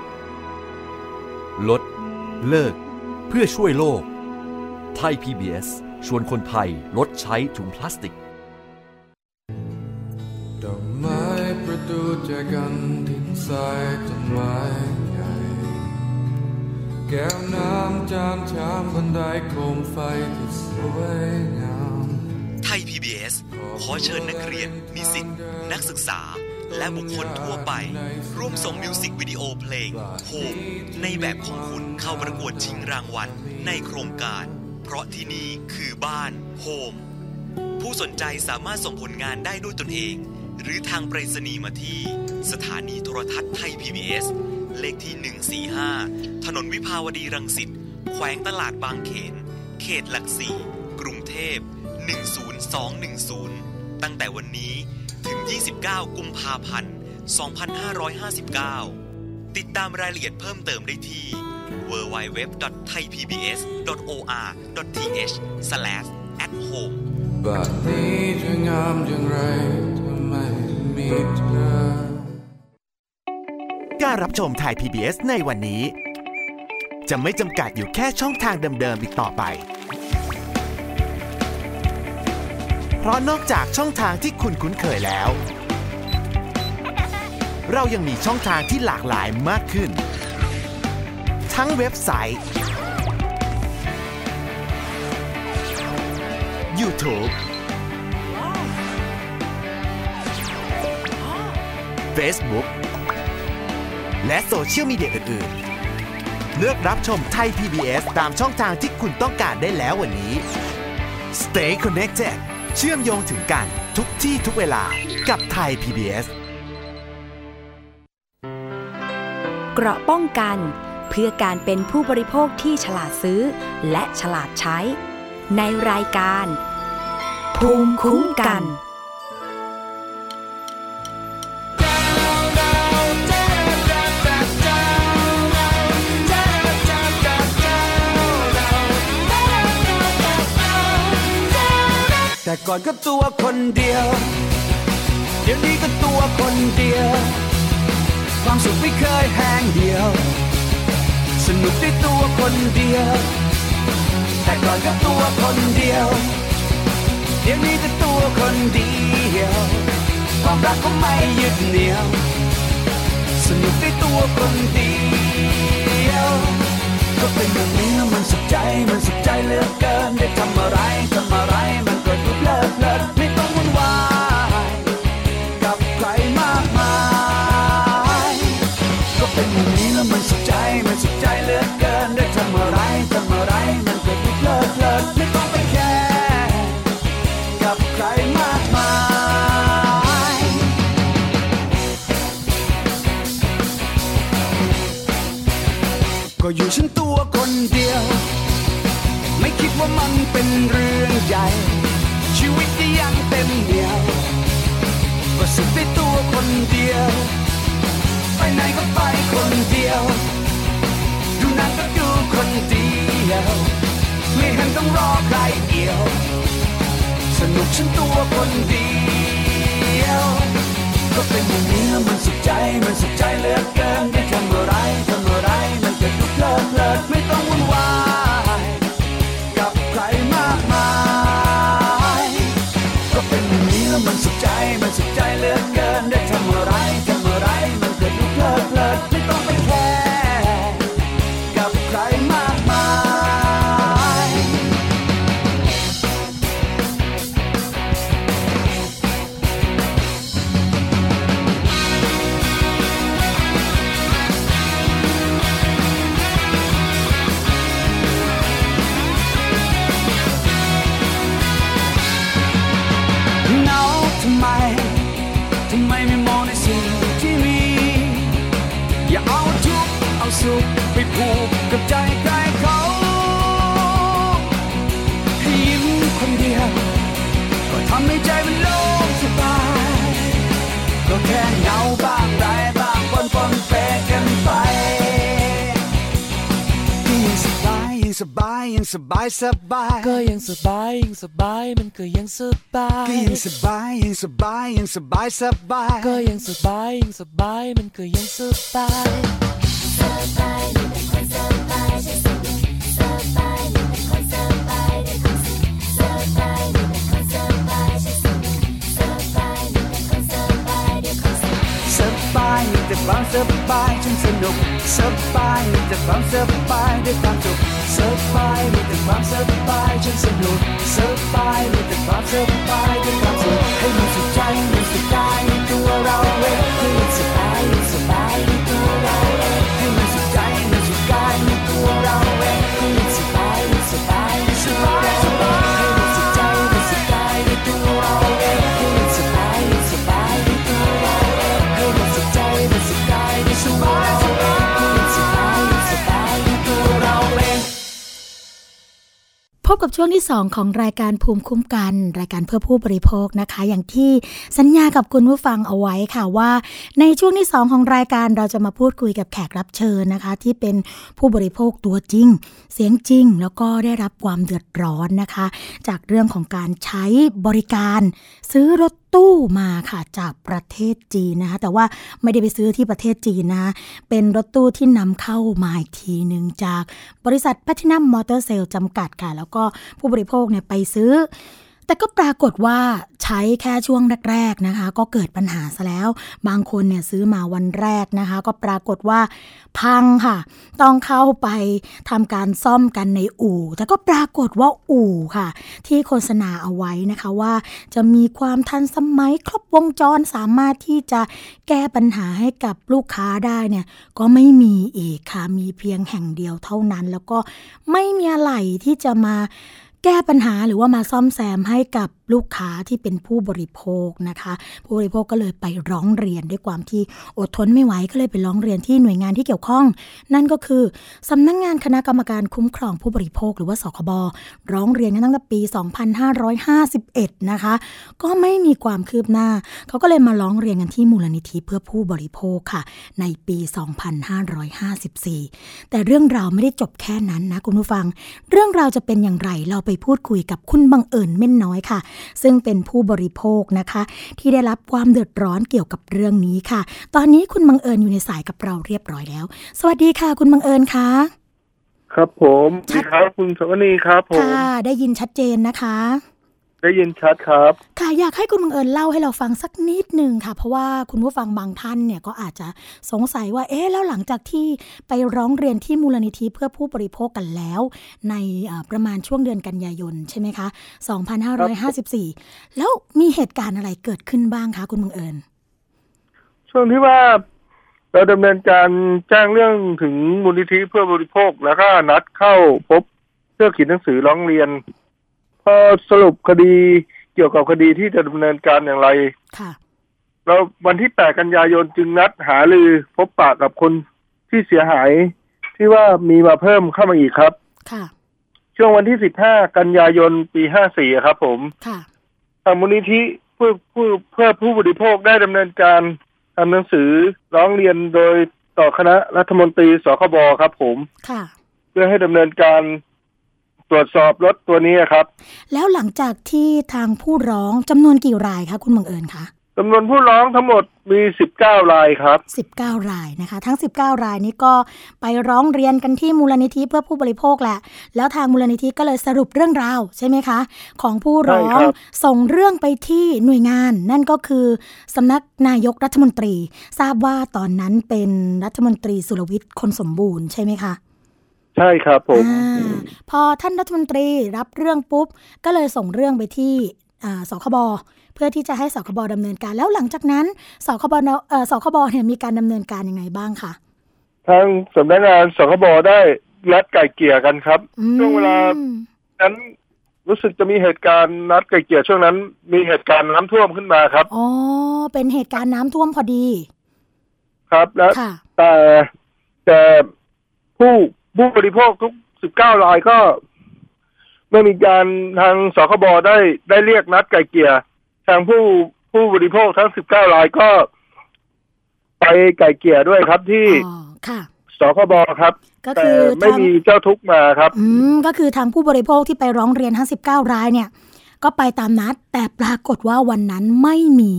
ลด เลิก เพื่อช่วยโลก ไทย PBS ชวนคนไทยลดใช้ถุงพลาสติกดอกไม้ประตูแจกันทิ้งสายต้นไม้ใหญ่ แก้วน้ำจานชามบันไดโคมไฟที่สวยงาม ไทย PBS ขอเชิญนักเรียนนิสิตนักศึกษา และบุคคลทั่วไป ร่วมส่งมิวสิกวิดีโอเพลงโฮมในแบบของคุณเข้าประกวดชิงรางวัลในโครงการ เพราะที่นี่คือบ้านโฮมผู้สนใจสามารถส่งผลงานได้ด้วยตนเอง หรือทางไปรษณีย์มาที่ สถานีโทรทัศน์ไทย PBS เลขที่ 145 ถนนวิภาวดีรังสิตแขวงตลาดบางเขน เขตหลักสี่กรุงเทพ 10210 ตั้งแต่วันนี้ ถึง 29 กุมภาพันธ์ 2559 ติดตามรายละเอียดเพิ่มเติมได้ที่ www.thaipbs.or.th/at home บ้านนี้จะงามอย่างไรถ้าไมมีเธอการรับชมไทย PBS ในวันนี้ จะไม่จำกัดอยู่แค่ช่องทางเดิมๆอีกต่อไป เพราะนอกจากช่องทางที่คุณคุ้นเคยแล้ว เรายังมีช่องทางที่หลากหลายมากขึ้น ทั้งเว็บไซต์ YouTube Facebook และโซเชียลมีเดียอื่นๆ เลือกรับชมไทย PBS ตามช่องทางที่คุณต้องการได้แล้ววันนี้ Stay connected เชื่อมโยงถึงกันทุกที่ทุกเวลากับไทย PBS เกราะป้องกัน เพื่อการเป็นผู้บริโภคที่ฉลาดซื้อ และฉลาดใช้ ในรายการ ภูมิคุ้มกัน แต่ก่อนก็ตัวคนเดียว เดี๋ยวนี้ก็ตัวคนเดียว ความสุขไม่เคยแห้งเดียว สนุกได้ตัวคนเดียว แต่ก่อนก็ตัวคนเดียว เดี๋ยวนี้ก็ตัวคนเดียว ความรักก็ไม่ยึดเหนี่ยว สนุกได้ตัวคนเดียวก็เป็นอย่างนี้มันสุขใจมันสุขใจเหลือเกินได้ทำอะไรทำอะไร ก็ดูเพลิดเพลินไม่ต้องวุ่นวายกับใครมากมาย ก็เป็นอย่างนี้แล้วมันสุขใจมันสุขใจเหลือเกินได้ทำอะไรทำอะไรมันก็ดูเพลิดเพลินไม่ต้องไปแคร์กับใครมากมายก็อยู่ฉันตัวคนเดียว ไม่คิดว่ามันเป็นเรื่อง เดียว ไปไหนก็ไปคนเดียว ดูหนังก็ดูคนเดียว ไม่เห็นต้องรอใครเดียว สนุกฉันตัวคนเดียว ก็เป็นอย่างนี้แล้วมันสุขใจ มันสุขใจเหลือเกินได้ทำอะไรทำอะไรมันก็ดูเพลิดเพลินไม่ต้องวุ่นวาย สุขใจเหลือเกินได้ทำอะไร สบายสบาย ก็ยังสบายยังสบายมันก็ยังสบายก็ยิ่งสบายยิ่งสบายยิ่งสบายสบาย ก็ยังสบายยังสบายมันก็ยังสบายสายมีแต่ความสบายฉันสนุกสบายมีแต่ความสบายด้วยความสุขสบายมีแต่ความสบายฉันสนุกสบายมีแต่ความสบายด้วยความสุขให้มันสุขใจมันสุขกายใจ บกับช่วงที่ 2 ของรายการภูมิคุ้มกัน รายการเพื่อผู้บริโภคนะคะ อย่างที่สัญญากับคุณผู้ฟังเอาไว้ค่ะว่า ในช่วงที่ 2 ของรายการเราจะมาพูดคุยกับแขกรับเชิญนะคะ ที่เป็นผู้บริโภคตัวจริง เสียงจริง แล้วก็ได้รับความเดือดร้อนนะคะ จากเรื่องของการใช้บริการ ซื้อรถตู้มาค่ะจากประเทศจีนนะคะ แต่ว่าไม่ได้ไปซื้อที่ประเทศจีนนะคะเป็นรถตู้ที่นำเข้ามาอีกทีหนึ่งจากบริษัท Platinum Motor Sale จำกัดค่ะแล้วก็ผู้บริโภคเนี่ยไปซื้อ แต่ก็ปรากฏว่าใช้แค่ช่วงแรกๆนะคะ ก็เกิดปัญหาซะแล้ว บางคนเนี่ยซื้อมาวันแรกนะคะ ก็ปรากฏว่าพังค่ะ ต้องเข้าไปทำการซ่อมกันในอู่ แต่ก็ปรากฏว่าอู่ค่ะ ที่โฆษณาเอาไว้นะคะว่าจะมีความทันสมัยครบวงจรสามารถที่จะแก้ปัญหาให้กับลูกค้าได้เนี่ยก็ไม่มีอีกค่ะมีเพียงแห่งเดียวเท่านั้น แล้วก็ไม่มีอะไรที่จะมา แก้ปัญหาหรือว่ามาซ่อมแซมให้กับลูกค้าที่เป็นผู้บริโภคนะคะ ผู้บริโภคก็เลยไปร้องเรียนด้วยความที่อดทนไม่ไหวก็เลยไปร้องเรียนที่หน่วยงานที่เกี่ยวข้อง นั่นก็คือสำนักงงานคณะกรรมการคุ้มครองผู้บริโภคหรือว่าสคบร้องเรียนกันตั้งแต่ปี 2551 นะคะ ก็ไม่มีความคืบหน้า เขาก็เลยมาร้องเรียนกันที่มูลนิธิเพื่อผู้บริโภคค่ะ ในปี 2554 แต่เรื่องราวไม่ได้จบแค่นั้นนะคุณผู้ฟัง เรื่องราวจะเป็นอย่างไรเราไปพูดคุยกับคุณบังเอิญเม่นน้อยค่ะ ซึ่งเป็นผู้บริโภคนะคะ ที่ได้รับความเดือดร้อนเกี่ยวกับเรื่องนี้ค่ะ ตอนนี้คุณบังเอิญอยู่ในสายกับเราเรียบร้อยแล้ว สวัสดีค่ะ คุณบังเอิญค่ะ ครับผมสวัสดีครับคุณสวนีครับผมค่ะได้ยินชัดเจนนะคะ ได้ยินชัดครับ ค่ะอยากให้คุณบังเอิญเล่าให้เราฟังสักนิดหนึ่งค่ะ เพราะว่าคุณผู้ฟังบางท่านเนี่ยก็อาจจะสงสัยว่า เอ๊ะแล้วหลังจากที่ไปร้องเรียนที่มูลนิธิเพื่อผู้บริโภคกันแล้ว ในเอ่อประมาณช่วงเดือนกันยายนใช่ไหมคะ 2554 แล้วมีเหตุการณ์อะไรเกิดขึ้นบ้างคะคุณบังเอิญ ช่วงที่ว่าเราดำเนินการแจ้งเรื่องถึงมูลนิธิเพื่อบริโภค แล้วก็นัดเข้าพบเพื่อเขียนหนังสือร้องเรียน พอสรุปคดีเกี่ยวกับคดีที่จะดำเนินการอย่างไรค่ะเราวันที่ 8 กันยายนจึงนัดหาลือพบปะกับคนที่เสียหายที่ว่ามีมาเพิ่มเข้ามาอีกครับ ค่ะ ช่วงวันที่ 15 กันยายนปี 54 ครับ ผม ค่ะทางมูลนิธิเพื่อผู้เพื่อผู้บริโภคได้ดำเนินการทำหนังสือร้องเรียนโดยต่อคณะรัฐมนตรีสคบครับผม ค่ะ เพื่อให้ดำเนินการ ตรวจสอบรถตัวนี้ครับ แล้วหลังจากที่ทางผู้ร้องจำนวนกี่รายคะคุณบังเอิญคะจำนวนผู้ร้องทั้งหมดมี 19 รายครับ 19 รายนะคะ ทั้ง 19 รายนี้ก็ไปร้องเรียนกันที่มูลนิธิเพื่อผู้บริโภคแหละ แล้วทางมูลนิธิก็เลยสรุปเรื่องราวใช่ไหมคะ ของผู้ร้องใช่ครับส่งเรื่องไปที่หน่วยงาน นั่นก็คือสำนักนายกรัฐมนตรี ทราบว่าตอนนั้นเป็นรัฐมนตรีสุรวิทย์คนสมบูรณ์ใช่ไหมคะ ใช่ครับผมอาพอท่านรัฐมนตรีรับเรื่องปุ๊บ ก็เลยส่งเรื่องไปที่อ่าสคบเพื่อที่จะให้สคบดำเนินการ แล้วหลังจากนั้นสคบเอ่อสคบเนี่ยมีการดำเนินการยังไงบ้างคะทางสำนักงานสคบได้นัดไก่เกลี่ยกันครับอืมช่วงเวลานั้นรู้สึกจะมีเหตุการณ์นัดไก่เกลี่ยช่วงนั้น มีเหตุการณ์น้ำท่วมขึ้นมาครับอ๋อเป็นเหตุการณ์น้ำท่วมพอดี ครับแล้วค่ะแต่แต่ผู้ ผู้บริโภคทุก 19 รายก็ไม่มีการทางสคบได้ได้เรียกนัดไก่เกลี่ยทางผู้ผู้บริโภคทั้ง 19 รายก็ ไปไก่เกลี่ยด้วยครับที่อ๋อค่ะสคบครับก็แต่คือไม่ทางมีเจ้าทุกข์มาครับ อืมก็คือทางผู้บริโภคที่ไปร้องเรียนทั้ง 19 รายเนี่ย ก็ไปตามนัด แต่ปรากฏว่าวันนั้นไม่มี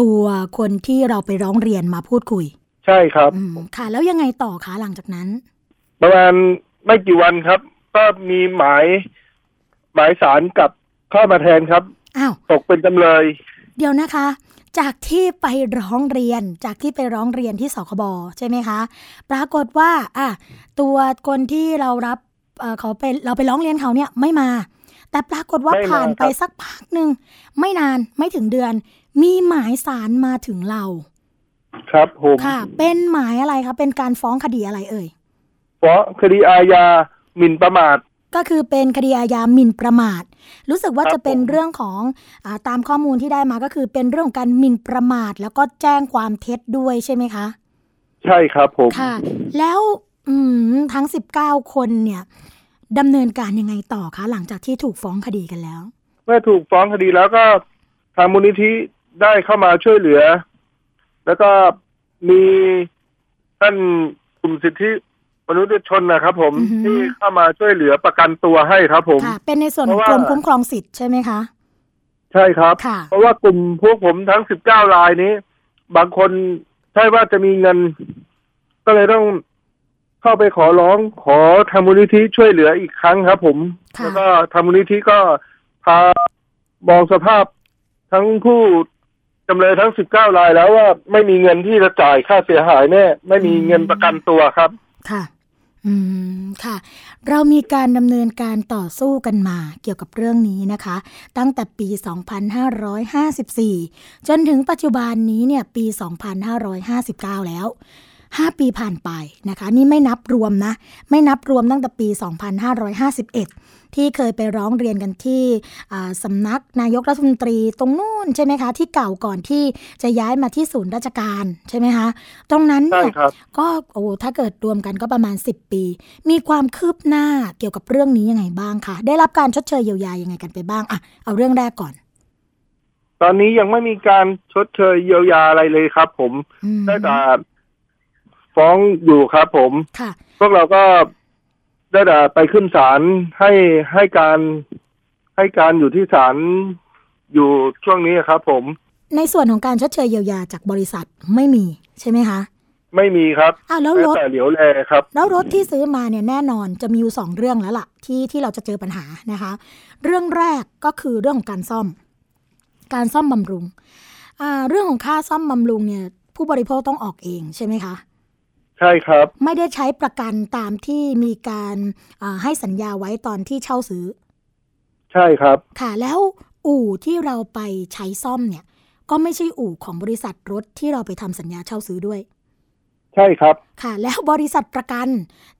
ตัวคนที่เราไปร้องเรียนมาพูดคุย ใช่ครับอืมค่ะแล้วยังไงต่อคะหลังจากนั้น ประมาณไม่กี่วันครับ ก็มีหมายหมายสารกลับเข้ามาแทนครับอ้าวตกเป็นจำเลย เดี๋ยวนะคะ จากที่ไปร้องเรียนจากที่ไปร้องเรียนที่สคบใช่ไหมคะ ปรากฏว่า อะตัวคนที่เรารับเอ่อเขาไปเราไปร้องเรียนเขาเนี่ยไม่มา แต่ปรากฏว่าไม่มาผ่านไปครับสักพักหนึ่งไม่นานไม่ถึงเดือน มีหมายสารมาถึงเรา ครับผมค่ะ เป็นหมายอะไรคะเป็นการฟ้องคดีอะไรเอ่ย เพราะคดีอาญาหมิ่นประมาทก็คือเป็นคดีอาญาหมิ่นประมาท รู้สึกว่าครับจะเป็นผมเรื่องของอาตามข้อมูลที่ได้มาก็คือเป็นเรื่องของการหมิ่นประมาท แล้วก็แจ้งความเท็จด้วยใช่ไหมคะ ใช่ครับผมค่ะ แล้วอืมทั้ง19คนเนี่ยดำเนินการยังไงต่อคะหลังจากที่ถูกฟ้องคดีกันแล้ว เมื่อถูกฟ้องคดีแล้วก็ทางมูลนิธิได้เข้ามาช่วยเหลือ แล้วก็มีท่านกลุ่มสิทธิ มนุษยชนนะครับ ผมอือฮึ ที่เข้ามาช่วยเหลือประกันตัวให้ครับผม ค่ะ เป็นในส่วนของเพกรราะมว่าคุ้มครองสิทธิ์ใช่ไหมคะ ใช่ครับ ค่ะ เพราะว่ากลุ่มพวกผมทั้งสิบเก้ารายนี้ บางคนใช่ว่าจะมีเงิน ก็เลยต้องเข้าไปขอร้องขอทางมูลนิธิช่วยเหลืออีกครั้งครับ ผม ค่ะ แล้วก็ทางมูลนิธิก็พามองสภาพทั้งผู้จำเลยทั้งสิบเก้ารายแล้วว่าไม่มีเงินที่จะจ่ายค่าเสียหายแน่ ไม่มีเงินประกันตัวครับ ค่ะ อืม ค่ะ เรามีการดำเนินการต่อสู้กันมาเกี่ยวกับเรื่องนี้นะคะ ตั้งแต่ปี 2554 จนถึงปัจจุบันนี้เนี่ย ปี 2559 แล้ว 5 ปีผ่านไปนะคะ นี่ไม่นับรวมนะ ไม่นับรวมตั้งแต่ปี 2551 ที่เคยไปร้องเรียนกันที่อ่าสำนักนายกรัฐมนตรีตรงนู่นใช่ไหมคะ ที่เก่าก่อนที่จะย้ายมาที่ศูนย์ราชการใช่ไหมคะ ตรงนั้นใช่เนี่ยครับก็โอ้ถ้าเกิดรวมกันก็ประมาณ 10 ปี มีความคืบหน้าเกี่ยวกับเรื่องนี้ยังไงบ้างคะได้รับการชดเชยเยียวยายังไงกันไปบ้างอะเอาเรื่องแรกก่อนตอนนี้ยังไม่มีการชดเชยเยียวยาอะไรเลยครับ ผมอืมได้แต่ ฟ้องอยู่ครับผมค่ะ พวกเราก็ได้แต่ไปขึ้นศาลให้ให้การให้การอยู่ที่ศาลอยู่ช่วงนี้ครับผม ในส่วนของการชดเชยเยียวยาจากบริษัทไม่มีใช่ไหมคะไม่มีครับอ้าวแล้วรถแต่เหลียวแลครับ แล้วรถที่ซื้อมาเนี่ยแน่นอนจะมีอยู่สองเรื่องแล้วล่ะ ที่ที่เราจะเจอปัญหานะคะ เรื่องแรกก็คือเรื่องของการซ่อม การซ่อมบำรุงอ่าเรื่องของค่าซ่อมบำรุงเนี่ย ผู้บริโภคต้องออกเองใช่ไหมคะ ใช่ครับ ไม่ได้ใช้ประกันตามที่มีการอ่าให้สัญญาไว้ตอนที่เช่าซื้อ ใช่ครับ ค่ะแล้วอู่ที่เราไปใช้ซ่อมเนี่ย ก็ไม่ใช่อู่ของบริษัทรถที่เราไปทำสัญญาเช่าซื้อด้วย ใช่ครับ ค่ะ แล้วบริษัทประกัน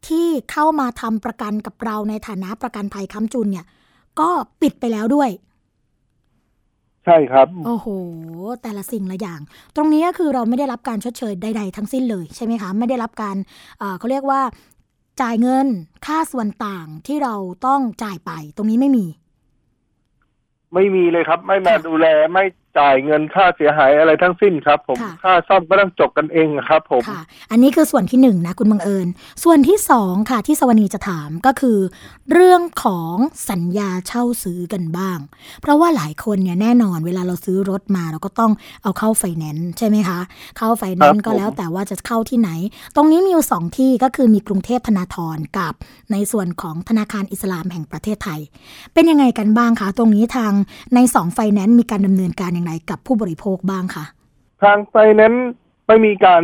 ที่เข้ามาทำประกันกับเราในฐานะประกันภัยค้ำจุนเนี่ย ก็ปิดไปแล้วด้วย ใช่ครับ โอ้โห แต่ละสิ่งละอย่าง ตรงนี้ก็คือเราไม่ได้รับการชดเชยใด ๆ ทั้งสิ้นเลยใช่ไหมคะ ไม่ได้รับการเอ่อเขาเรียกว่าจ่ายเงินค่าส่วนต่างที่เราต้องจ่ายไป ตรงนี้ไม่มี ไม่มีเลยครับ ไม่มาค่ะดูแลไม่ จ่ายเงินค่าเสียหายอะไรทั้งสิ้นครับ ผมค่ะค่าซ่อมก็ต้องจบกันเองครับผมค่ะ อันนี้คือส่วนที่หนึ่งนะคุณบังเอิญ ส่วนที่สองค่ะที่สวนีจะถามก็คือ เรื่องของสัญญาเช่าซื้อกันบ้าง เพราะว่าหลายคนเนี่ยแน่นอนเวลาเราซื้อรถมาเราก็ต้องเอาเข้าไฟแนนซ์ใช่ไหมคะ เข้าไฟแนนซ์ครับผมก็แล้วแต่ว่าจะเข้าที่ไหน ตรงนี้มีอยู่สองที่ก็คือมีกรุงเทพธนาธรกับในส่วนของธนาคารอิสลามแห่งประเทศไทย เป็นยังไงกันบ้างคะตรงนี้ทางในสองไฟแนนซ์มีการดำเนินการอย่างไรกับผู้บริโภคบ้างคะทางไฟแนั้นซ์ไม่มีการ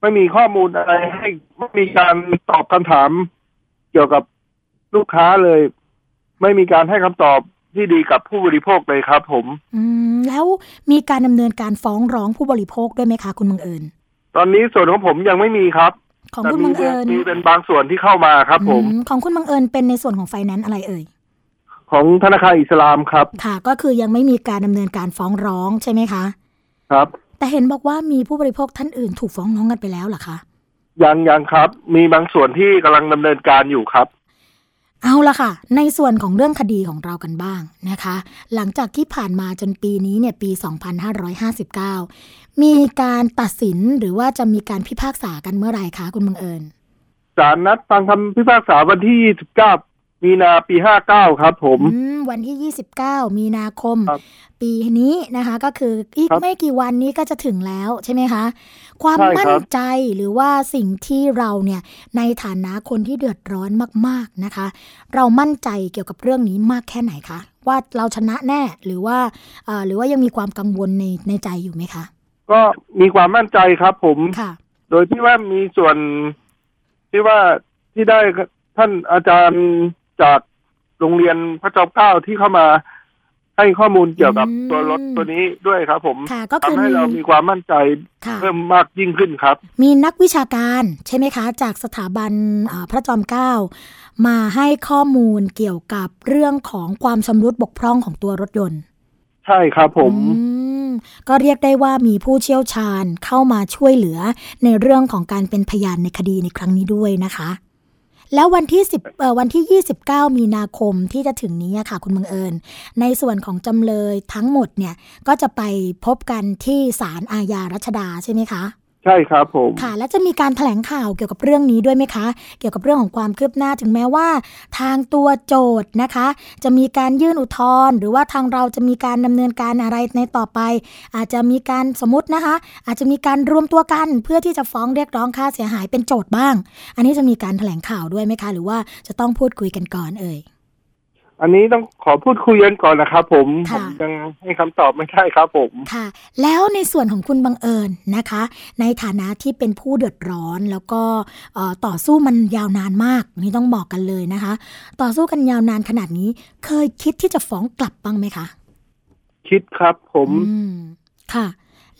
ไม่มีข้อมูลอะไรให้ไม่มีการตอบคำถาม เกี่ยวกับลูกค้าเลย ไม่มีการให้คำตอบที่ดีกับผู้บริโภคเลยครับ ผม อืมแล้วมีการดำเนินการฟ้องร้องผู้บริโภคด้วยไหมคะคุณบังเอิญตอนนี้ส่วนของผมยังไม่มีครับ ของแต่คุณมีบังเป็นเอิญมีเป็นบางส่วนที่เข้ามาครับ ผมอืของคุณบังเอิญเป็นในส่วนของไฟแนนซ์อะไรเอ่ย ของธนาคารอิสลามครับ ค่ะก็คือยังไม่มีการดำเนินการฟ้องร้องใช่ไหมคะ ครับ แต่เห็นบอกว่ามีผู้บริโภคท่านอื่นถูกฟ้องร้องกันไปแล้วเหรอคะยังยังครับ มีบางส่วนที่กำลังดำเนินการอยู่ครับ เอาละค่ะ ในส่วนของเรื่องคดีของเรากันบ้างนะคะ หลังจากที่ผ่านมาจนปีนี้เนี่ยปี 2559 มีการตัดสินหรือว่าจะมีการพิพากษากันเมื่อไหร่คะคุณบังเอิญศาลนัดฟังคำพิพากษาวันที่ 29 มีนาปี59ครับผมอืมวันที่29มีนาคมครับปีนี้นะคะ ก็คืออีกครับไม่กี่วันนี้ก็จะถึงแล้วใช่ไหมคะ ความใช่ครับมั่นใจหรือว่าสิ่งที่เราเนี่ยในฐานะคนที่เดือดร้อนมาก ๆนะคะ เรามั่นใจเกี่ยวกับเรื่องนี้มากแค่ไหนคะว่าเราชนะแน่หรือว่าเอ่อหรือว่ายังมีความกังวลในในใจอยู่ไหมคะ ก็มีความมั่นใจครับผมค่ะ โดยที่ว่ามีส่วนที่ว่าที่ได้ท่านอาจารย์ จากโรงเรียนพระจอมเกล้าที่เข้ามาให้ข้อมูลเกี่ยวกับอืมตัวรถตัวนี้ด้วยครับ ผมค่ะก็คือทำให้มีเรามีความมั่นใจค่ะเพิ่มมากยิ่งขึ้นครับ มีนักวิชาการใช่ไหมคะ จากสถาบันอ่าพระจอมเกล้ามาให้ข้อมูลเกี่ยวกับเรื่องของความชำรุดบกพร่องของตัวรถยนต์ ใช่ครับผมอืมก็เรียกได้ว่ามีผู้เชี่ยวชาญเข้ามาช่วยเหลือในเรื่องของการเป็นพยานในคดีในครั้งนี้ด้วยนะคะ แล้ววันที่10เอ่อวันที่ 29 มีนาคมที่จะถึงนี้ค่ะ คุณบังเอิญ ในส่วนของจำเลยทั้งหมดเนี่ยก็จะไปพบกันที่ศาลอาญารัชดาใช่ไหมคะ ใช่ครับผมค่ะ แล้วจะมีการแถลงข่าวเกี่ยวกับเรื่องนี้ด้วยไหมคะ เกี่ยวกับเรื่องของความคืบหน้าถึงแม้ว่า ทางตัวโจทย์นะคะ จะมีการยื่นอุทธรณ์หรือว่าทางเราจะมีการดำเนินการอะไรในต่อไป อาจจะมีการสมมตินะคะ อาจจะมีการรวมตัวกันเพื่อที่จะฟ้องเรียกร้องค่าเสียหายเป็นโจทย์บ้าง อันนี้จะมีการแถลงข่าวด้วยไหมคะ หรือว่าจะต้องพูดคุยกันก่อนเอ่ย อันนี้ต้องขอพูดคุยกันก่อนนะครับผมผค่ะมยังให้คำตอบไม่ได้ครับผมค่ะ แล้วในส่วนของคุณบังเอิญนะคะ ในฐานะที่เป็นผู้เดือดร้อนแล้วก็เอ่อต่อสู้มันยาวนานมากนี่ต้องบอกกันเลยนะคะ ต่อสู้กันยาวนานขนาดนี้ เคยคิดที่จะฟ้องกลับบ้างไหมคะ คิดครับผมอืมค่ะ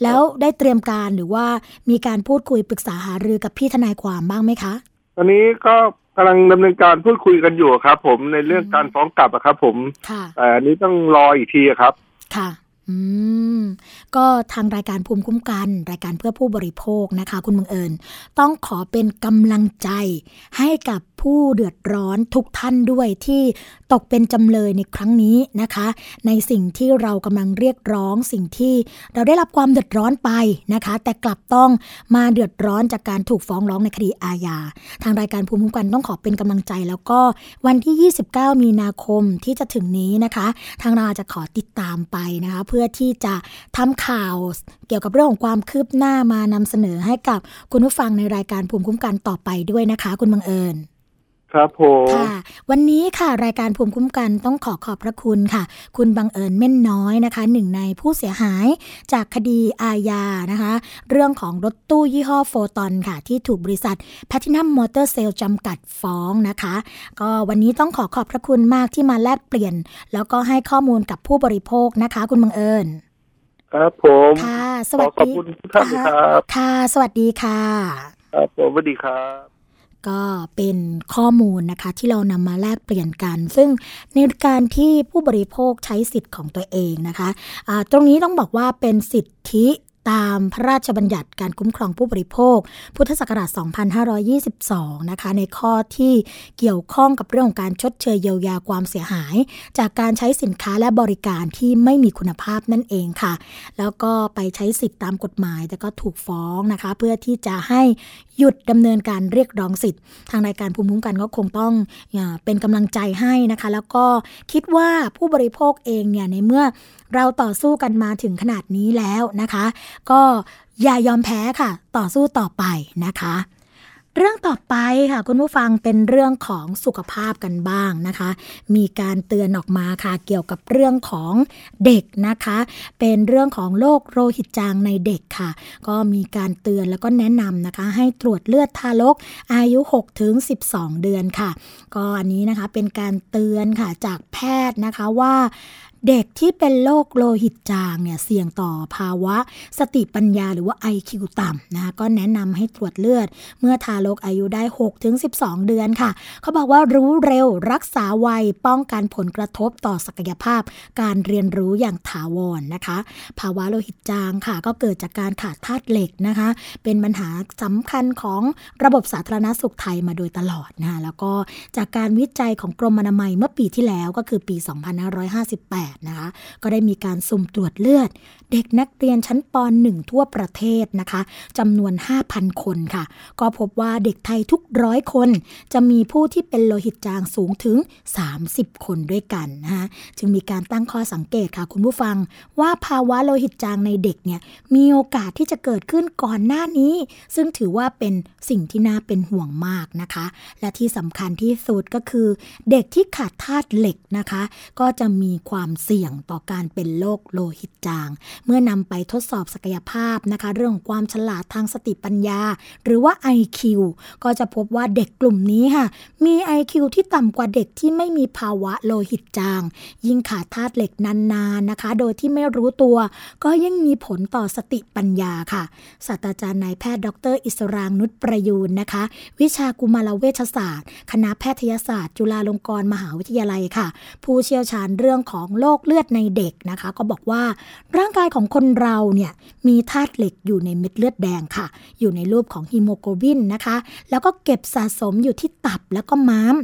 แล้วได้เตรียมการหรือว่ามีการพูดคุยปรึกษาหารือกับพี่ทนายความบ้างไหมคะตอนนี้ก็ กำลังดำเนินการพูดคุยกันอยู่ครับ ผมในเรื่องการฟ้องกลับอะครับ ผมค่ะแต่อันนี้ต้องรออีกทีอะครับ ค่ะ อืม ก็ทางรายการภูมิคุ้มกัน รายการเพื่อผู้บริโภคนะคะ คุณบังเอิญ ต้องขอเป็นกำลังใจให้กับผู้เดือดร้อนทุกท่านด้วยที่ตกเป็นจำเลยในครั้งนี้นะคะ ในสิ่งที่เรากำลังเรียกร้องสิ่งที่เราได้รับความเดือดร้อนไปนะคะ แต่กลับต้องมาเดือดร้อนจากการถูกฟ้องร้องในคดีอาญาทางรายการภูมิคุ้มกันต้องขอเป็นกำลังใจ แล้วก็วันที่ 29 มีนาคมที่จะถึงนี้นะคะ ทางเราจะขอติดตามไปนะคะ เพื่อที่จะทำข่าวเกี่ยวกับเรื่องของความคืบหน้ามานำเสนอให้กับคุณผู้ฟังในรายการภูมิคุ้มกันต่อไปด้วยนะคะ คุณบังเอิญครับผมค่ะ วันนี้ค่ะรายการภูมิคุ้มกันต้องขอขอบพระคุณค่ะ คุณบังเอิญเม่นน้อยนะคะ หนึ่งในผู้เสียหายจากคดีอาญานะคะ เรื่องของรถตู้ยี่ห้อโฟตอนค่ะ ที่ถูกบริษัทแพทินัมมอเตอร์เซลจำกัดฟ้องนะคะ ก็วันนี้ต้องขอขอบพระคุณมากที่มาแลกเปลี่ยน แล้วก็ให้ข้อมูลกับผู้บริโภคนะคะ คุณบังเอิญ ครับผมค่ะสขวัอสขอบดีคุณทุกท่านนะครับค่ะ สวัสดีค่ะครับผมสวัสดีครับก็เป็นข้อมูลนะคะที่เรานำมาแลกเปลี่ยนกัน ซึ่งในการที่ผู้บริโภคใช้สิทธิ์ของตัวเองนะคะะตรงนี้ต้องบอกว่าเป็นสิทธิ ตามพระราชบัญญัติการคุ้มครองผู้บริโภค พุทธศักราช 2522 นะคะ ในข้อที่เกี่ยวข้องกับเรื่องของการชดเชยเยียวยาความเสียหาย จากการใช้สินค้าและบริการที่ไม่มีคุณภาพนั่นเองค่ะ แล้วก็ไปใช้สิทธิ์ตามกฎหมาย แต่ก็ถูกฟ้องนะคะ เพื่อที่จะให้หยุดดำเนินการเรียกร้องสิทธิ์ ทางรายการภูมิคุ้มกันก็คงต้องเป็นกำลังใจให้นะคะ แล้วก็คิดว่าผู้บริโภคเองเนี่ยในเมื่อเราต่อสู้กันมาถึงขนาดนี้แล้วนะคะ ก็อย่ายอมแพ้ค่ะ ต่อสู้ต่อไปนะคะเรื่องต่อไปค่ะคุณผู้ฟังเป็นเรื่องของสุขภาพกันบ้างนะคะ มีการเตือนออกมาค่ะเกี่ยวกับเรื่องของเด็กนะคะ เป็นเรื่องของโรคโลหิตจางในเด็กค่ะ ก็มีการเตือนแล้วก็แนะนำนะคะ ให้ตรวจเลือดทารกอายุ6ถึง12 เดือนค่ะ ก็อันนี้นะคะเป็นการเตือนค่ะจากแพทย์นะคะว่า เด็กที่เป็นโรคโลหิตจางเนี่ยเสี่ยงต่อภาวะสติปัญญาหรือว่า IQ ต่ำนะก็แนะนำให้ตรวจเลือด เมื่อทารกอายุได้6ถึง12 เดือนค่ะ เขาบอกว่ารู้เร็วรักษาไวป้องกันผลกระทบต่อศักยภาพ การเรียนรู้อย่างถาวรนะคะ ภาวะโลหิตจางค่ะ ก็เกิดจากการขาดธาตุเหล็กนะคะ เป็นปัญหาสำคัญของระบบสาธารณสุขไทยมาโดยตลอดนะคะแล้วก็จากการวิจัยของกรมอนามัยเมื่อปีที่แล้วก็คือปี 2558นะคะ ก็ได้มีการสุ่มตรวจเลือด เด็กนักเรียนชั้นป .1 ทั่วประเทศนะคะจำนวน 5,000 คนค่ะ ก็พบว่าเด็กไทยทุกร้อยคน จะมีผู้ที่เป็นโลหิตจางสูงถึง 30 คนด้วยกันนะคะจึงมีการตั้งข้อสังเกตค่ะคุณผู้ฟัง ว่าภาวะโลหิตจางในเด็กเนี่ยมีโอกาสที่จะเกิดขึ้นก่อนหน้านี้ ซึ่งถือว่าเป็นสิ่งที่น่าเป็นห่วงมากนะคะ และที่สำคัญที่สุดก็คือ เด็กที่ขาดธาตุเหล็กนะคะ ก็จะมีความเสี่ยงต่อการเป็นโรคโลหิตจาง เมื่อนำไปทดสอบศักยภาพนะคะ เรื่องของความฉลาดทางสติปัญญา หรือว่า IQ ก็จะพบว่าเด็กกลุ่มนี้ค่ะ มี IQ ที่ต่ำกว่าเด็กที่ไม่มีภาวะโลหิตจาง ยิ่งขาดธาตุเหล็กนานๆนะคะ โดยที่ไม่รู้ตัว ก็ยังมีผลต่อสติปัญญาค่ะศาสตราจารย์นายแพทย์ดร อิสรางนุชประยูนนะคะ วิชากุมารเวชศาสตร์ คณะแพทยศาสตร์ จุฬาลงกรณ์มหาวิทยาลัยค่ะ ผู้เชี่ยวชาญเรื่องของโรโรคเลือดในเด็กนะคะ ก็บอกว่าร่างกายของคนเราเนี่ยมีธาตุเหล็กอยู่ในเม็ดเลือดแดงค่ะ อยู่ในรูปของฮีโมโกลบินนะคะ แล้วก็เก็บสะสมอยู่ที่ตับแล้วก็ม้าม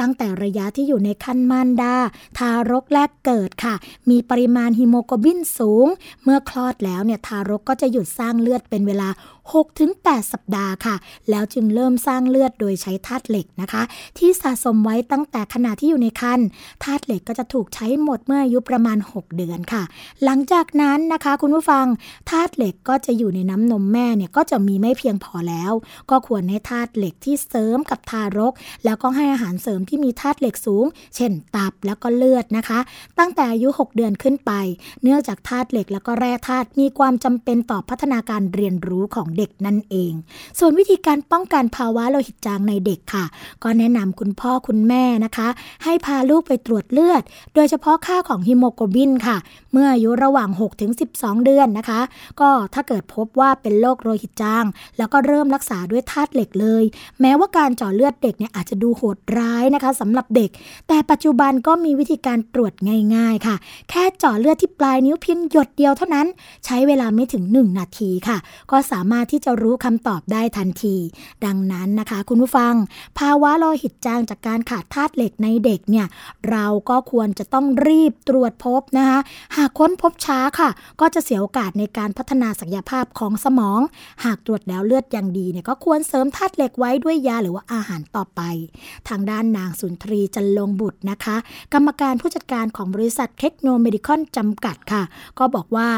ตั้งแต่ระยะที่อยู่ในครรภ์มารดา ทารกแรกเกิดค่ะ มีปริมาณฮีโมโกลบินสูง เมื่อคลอดแล้วเนี่ยทารกก็จะหยุดสร้างเลือดเป็นเวลา 6-8 สัปดาห์ค่ะ แล้วจึงเริ่มสร้างเลือดโดยใช้ธาตุเหล็กนะคะ ที่สะสมไว้ตั้งแต่ขณะที่อยู่ในครรภ์ธาตุเหล็กก็จะถูกใช้หมดเมื่ออายุประมาณ 6 เดือนค่ะ หลังจากนั้นนะคะคุณผู้ฟังธาตุเหล็กก็จะอยู่ในน้ำนมแม่เนี่ยก็จะมีไม่เพียงพอแล้ว ก็ควรให้ธาตุเหล็กที่เสริมกับทารก แล้วก็ให้อาหารเสริมที่มีธาตุเหล็กสูง เช่นตับแล้วก็เลือดนะคะ ตั้งแต่อายุ 6 เดือนขึ้นไป เนื่องจากธาตุเหล็กแล้วก็แร่ธาตุมีความจำเป็นต่อพัฒนาการเรียนรู้ของเด็กนั่นเอง ส่วนวิธีการป้องกันภาวะโลหิตจางในเด็กค่ะ ก็แนะนำคุณพ่อคุณแม่นะคะ ให้พาลูกไปตรวจเลือด โดยเฉพาะค่าของฮิโมโกลบินค่ะ เมื่ออายุระหว่าง 6-12 เดือนนะคะ ก็ถ้าเกิดพบว่าเป็นโรคโลหิตจาง แล้วก็เริ่มรักษาด้วยธาตุเหล็กเลย แม้ว่าการเจาะเลือดเด็กเนี่ยอาจจะดูโหดร้ายนะคะสำหรับเด็ก แต่ปัจจุบันก็มีวิธีการตรวจง่าย ๆค่ะ แค่เจาะเลือดที่ปลายนิ้วเพียงหยดเดียวเท่านั้น ใช้เวลาไม่ถึง 1 นาทีค่ะ ก็สามารถที่จะรู้คำตอบได้ทันที ดังนั้นนะคะ คุณผู้ฟัง ภาวะโลหิตจางจากการขาดธาตุเหล็กในเด็กเนี่ยเราก็ควรจะต้องรีบตรวจพบนะคะ หากค้นพบช้าค่ะ ก็จะเสียโอกาสในการพัฒนาศักยภาพของสมอง หากตรวจแล้วเลือดยังดีเนี่ยก็ควรเสริมธาตุเหล็กไว้ด้วยยาหรือว่าอาหารต่อไป ทางด้านนางสุนทรีจันลงบุตรนะคะ กรรมการผู้จัดการของบริษัทเทคโนเมดิคัลจำกัดค่ะ ก็บอกว่า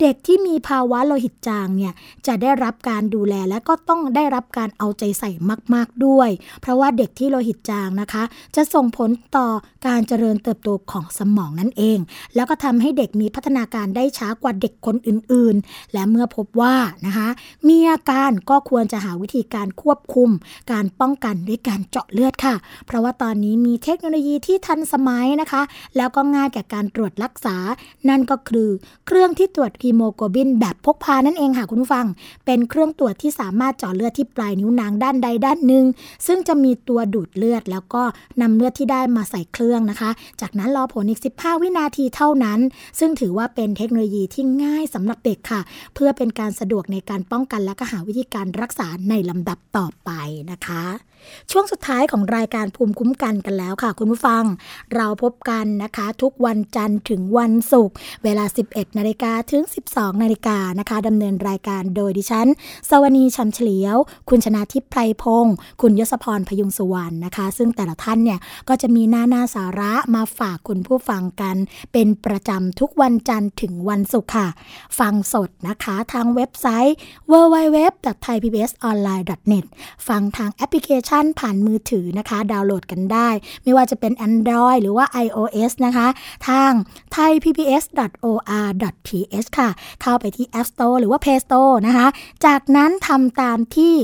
เด็กที่มีภาวะโลหิตจางเนี่ยจะได้รับการดูแลและก็ต้องได้รับการเอาใจใส่มาก ๆด้วย เพราะว่าเด็กที่โลหิตจางนะคะ จะส่งผลต่อการเจริญเติบโตของสมองนั่นเอง แล้วก็ทำให้เด็กมีพัฒนาการได้ช้ากว่าเด็กคนอื่นๆ และเมื่อพบว่านะคะมีอาการก็ควรจะหาวิธีการควบคุม การป้องกันด้วยการเจาะเลือดค่ะ เพราะว่าตอนนี้มีเทคโนโลยีที่ทันสมัยนะคะ แล้วก็ง่ายแก่การตรวจรักษา นั่นก็คือเครื่องที่ตรวจฮีโมโกลบินแบบพกพานั่นเองค่ะคุณผู้ฟัง เป็นเครื่องตรวจที่สามารถเจาะเลือดที่ปลายนิ้วนางด้านใดด้านหนึ่ง ซึ่งจะมีตัวดูดเลือด แล้วก็นำเลือดที่ได้มาใส่เครื่องนะคะ จากนั้นรอผลอีก 15 วินาทีเท่านั้น ซึ่งถือว่าเป็นเทคโนโลยีที่ง่ายสำหรับเด็กค่ะ เพื่อเป็นการสะดวกในการป้องกันและก็หาวิธีการรักษาในลำดับต่อไปนะคะ ช่วงสุดท้ายของรายการภูมิคุ้มกันกันแล้วค่ะ คุณผู้ฟัง เราพบกันนะคะ ทุกวันจันทร์ถึงวันศุกร์เวลา 11นาฬิกาถึง 12นาฬิกานะคะดำเนินรายการโดยดิฉัน สวนีชัมเฉลียว คุณชนะทิพย์ไพรพงศ์คุณยศพรพยุงสุวรรณนะคะ ซึ่งแต่ละท่านเนี่ยก็จะมีหน้าหน้าสาระมาฝากคุณผู้ฟังกัน เป็นประจำทุกวันจันทร์ถึงวันศุกร์ค่ะ ฟังสดนะคะทางเว็บไซต์ www.thaipbsonline.net ฟังทางแอปพลิเคชันผ่านมือถือนะคะ ดาวน์โหลดกันได้ ไม่ว่าจะเป็น Android หรือว่า iOS นะคะ ทาง thaipbs.or.th ค่ะ เข้าไปที่ App Store หรือว่า Play Store นะคะ จากนั้นทำตามที่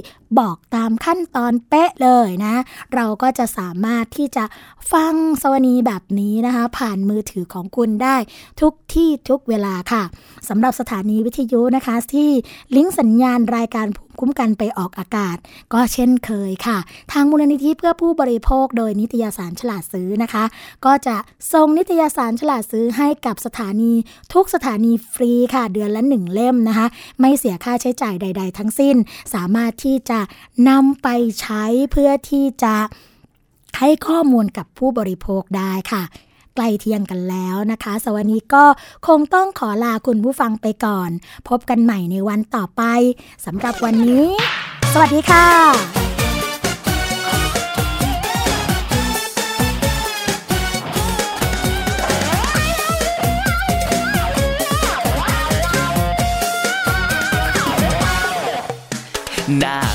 บอกตามขั้นตอนเป๊ะเลยนะ เราก็จะสามารถที่จะฟังสวนีแบบนี้นะคะ ผ่านมือถือของคุณได้ทุกที่ทุกเวลาค่ะสำหรับสถานีวิทยุนะคะ ที่ลิงก์สัญญาณรายการภูมิ คุ้มกันไปออกอากาศ ก็เช่นเคยค่ะ ทางมูลนิธิเพื่อผู้บริโภคโดยนิตยสารฉลาดซื้อนะคะ ก็จะส่งนิตยสารฉลาดซื้อให้กับสถานีทุกสถานีฟรีค่ะ เดือนละหนึ่งเล่มนะคะ ไม่เสียค่าใช้จ่ายใด ๆ ทั้งสิ้น สามารถที่จะนำไปใช้เพื่อที่จะให้ข้อมูลกับผู้บริโภคได้ค่ะ กล้เที่ยงกันแล้วนะคะสวัสดีก็คงต้องขอลาคุณผู้ฟังไปก่อน พบกันใหม่ในวันต่อไปสำหรับวันนี้ สวัสดีค่ะหน้า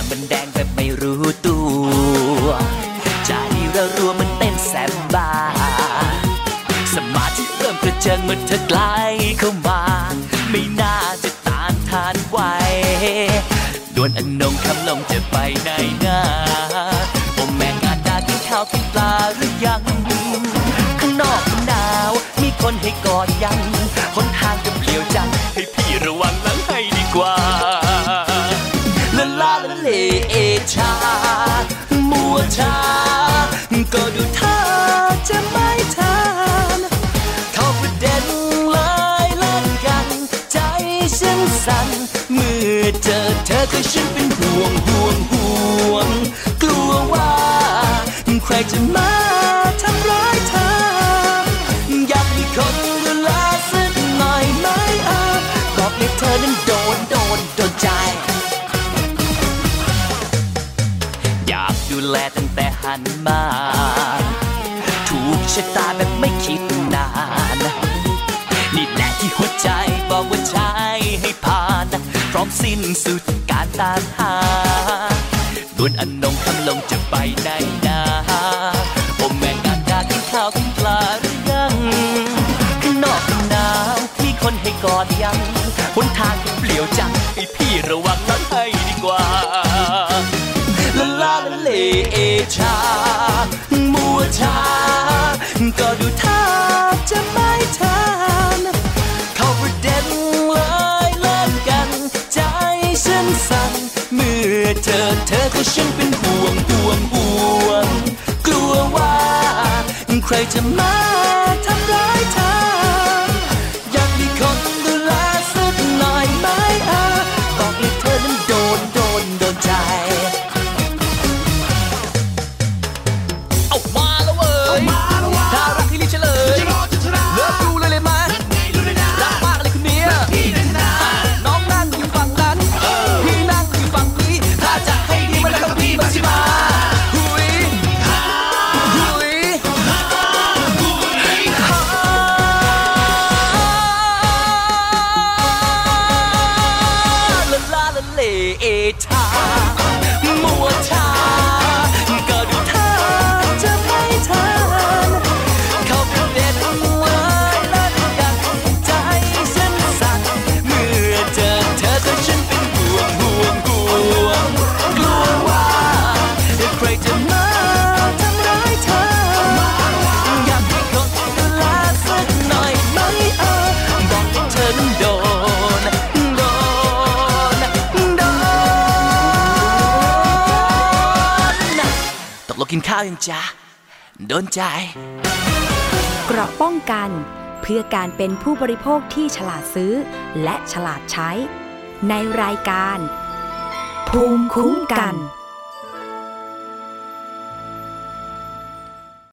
สิ้นสุดการตามหาดวนอันนงคำลงจะไปไหนนาโอแม่งานดากินข้าวกินปลาหรือยังข้างนอกนาวที่คนให้กอดยังหนทางเปลี่ยวจังไอพี่ระวังรถให้ดีกว่าละลาละเลเอชามัวชาก็ดูท่าจะไม่ to my จ๊ะโดนใจ เกราะป้องกัน เพื่อการเป็นผู้บริโภคที่ฉลาดซื้อ และฉลาดใช้ ในรายการ ภูมิคุ้มกัน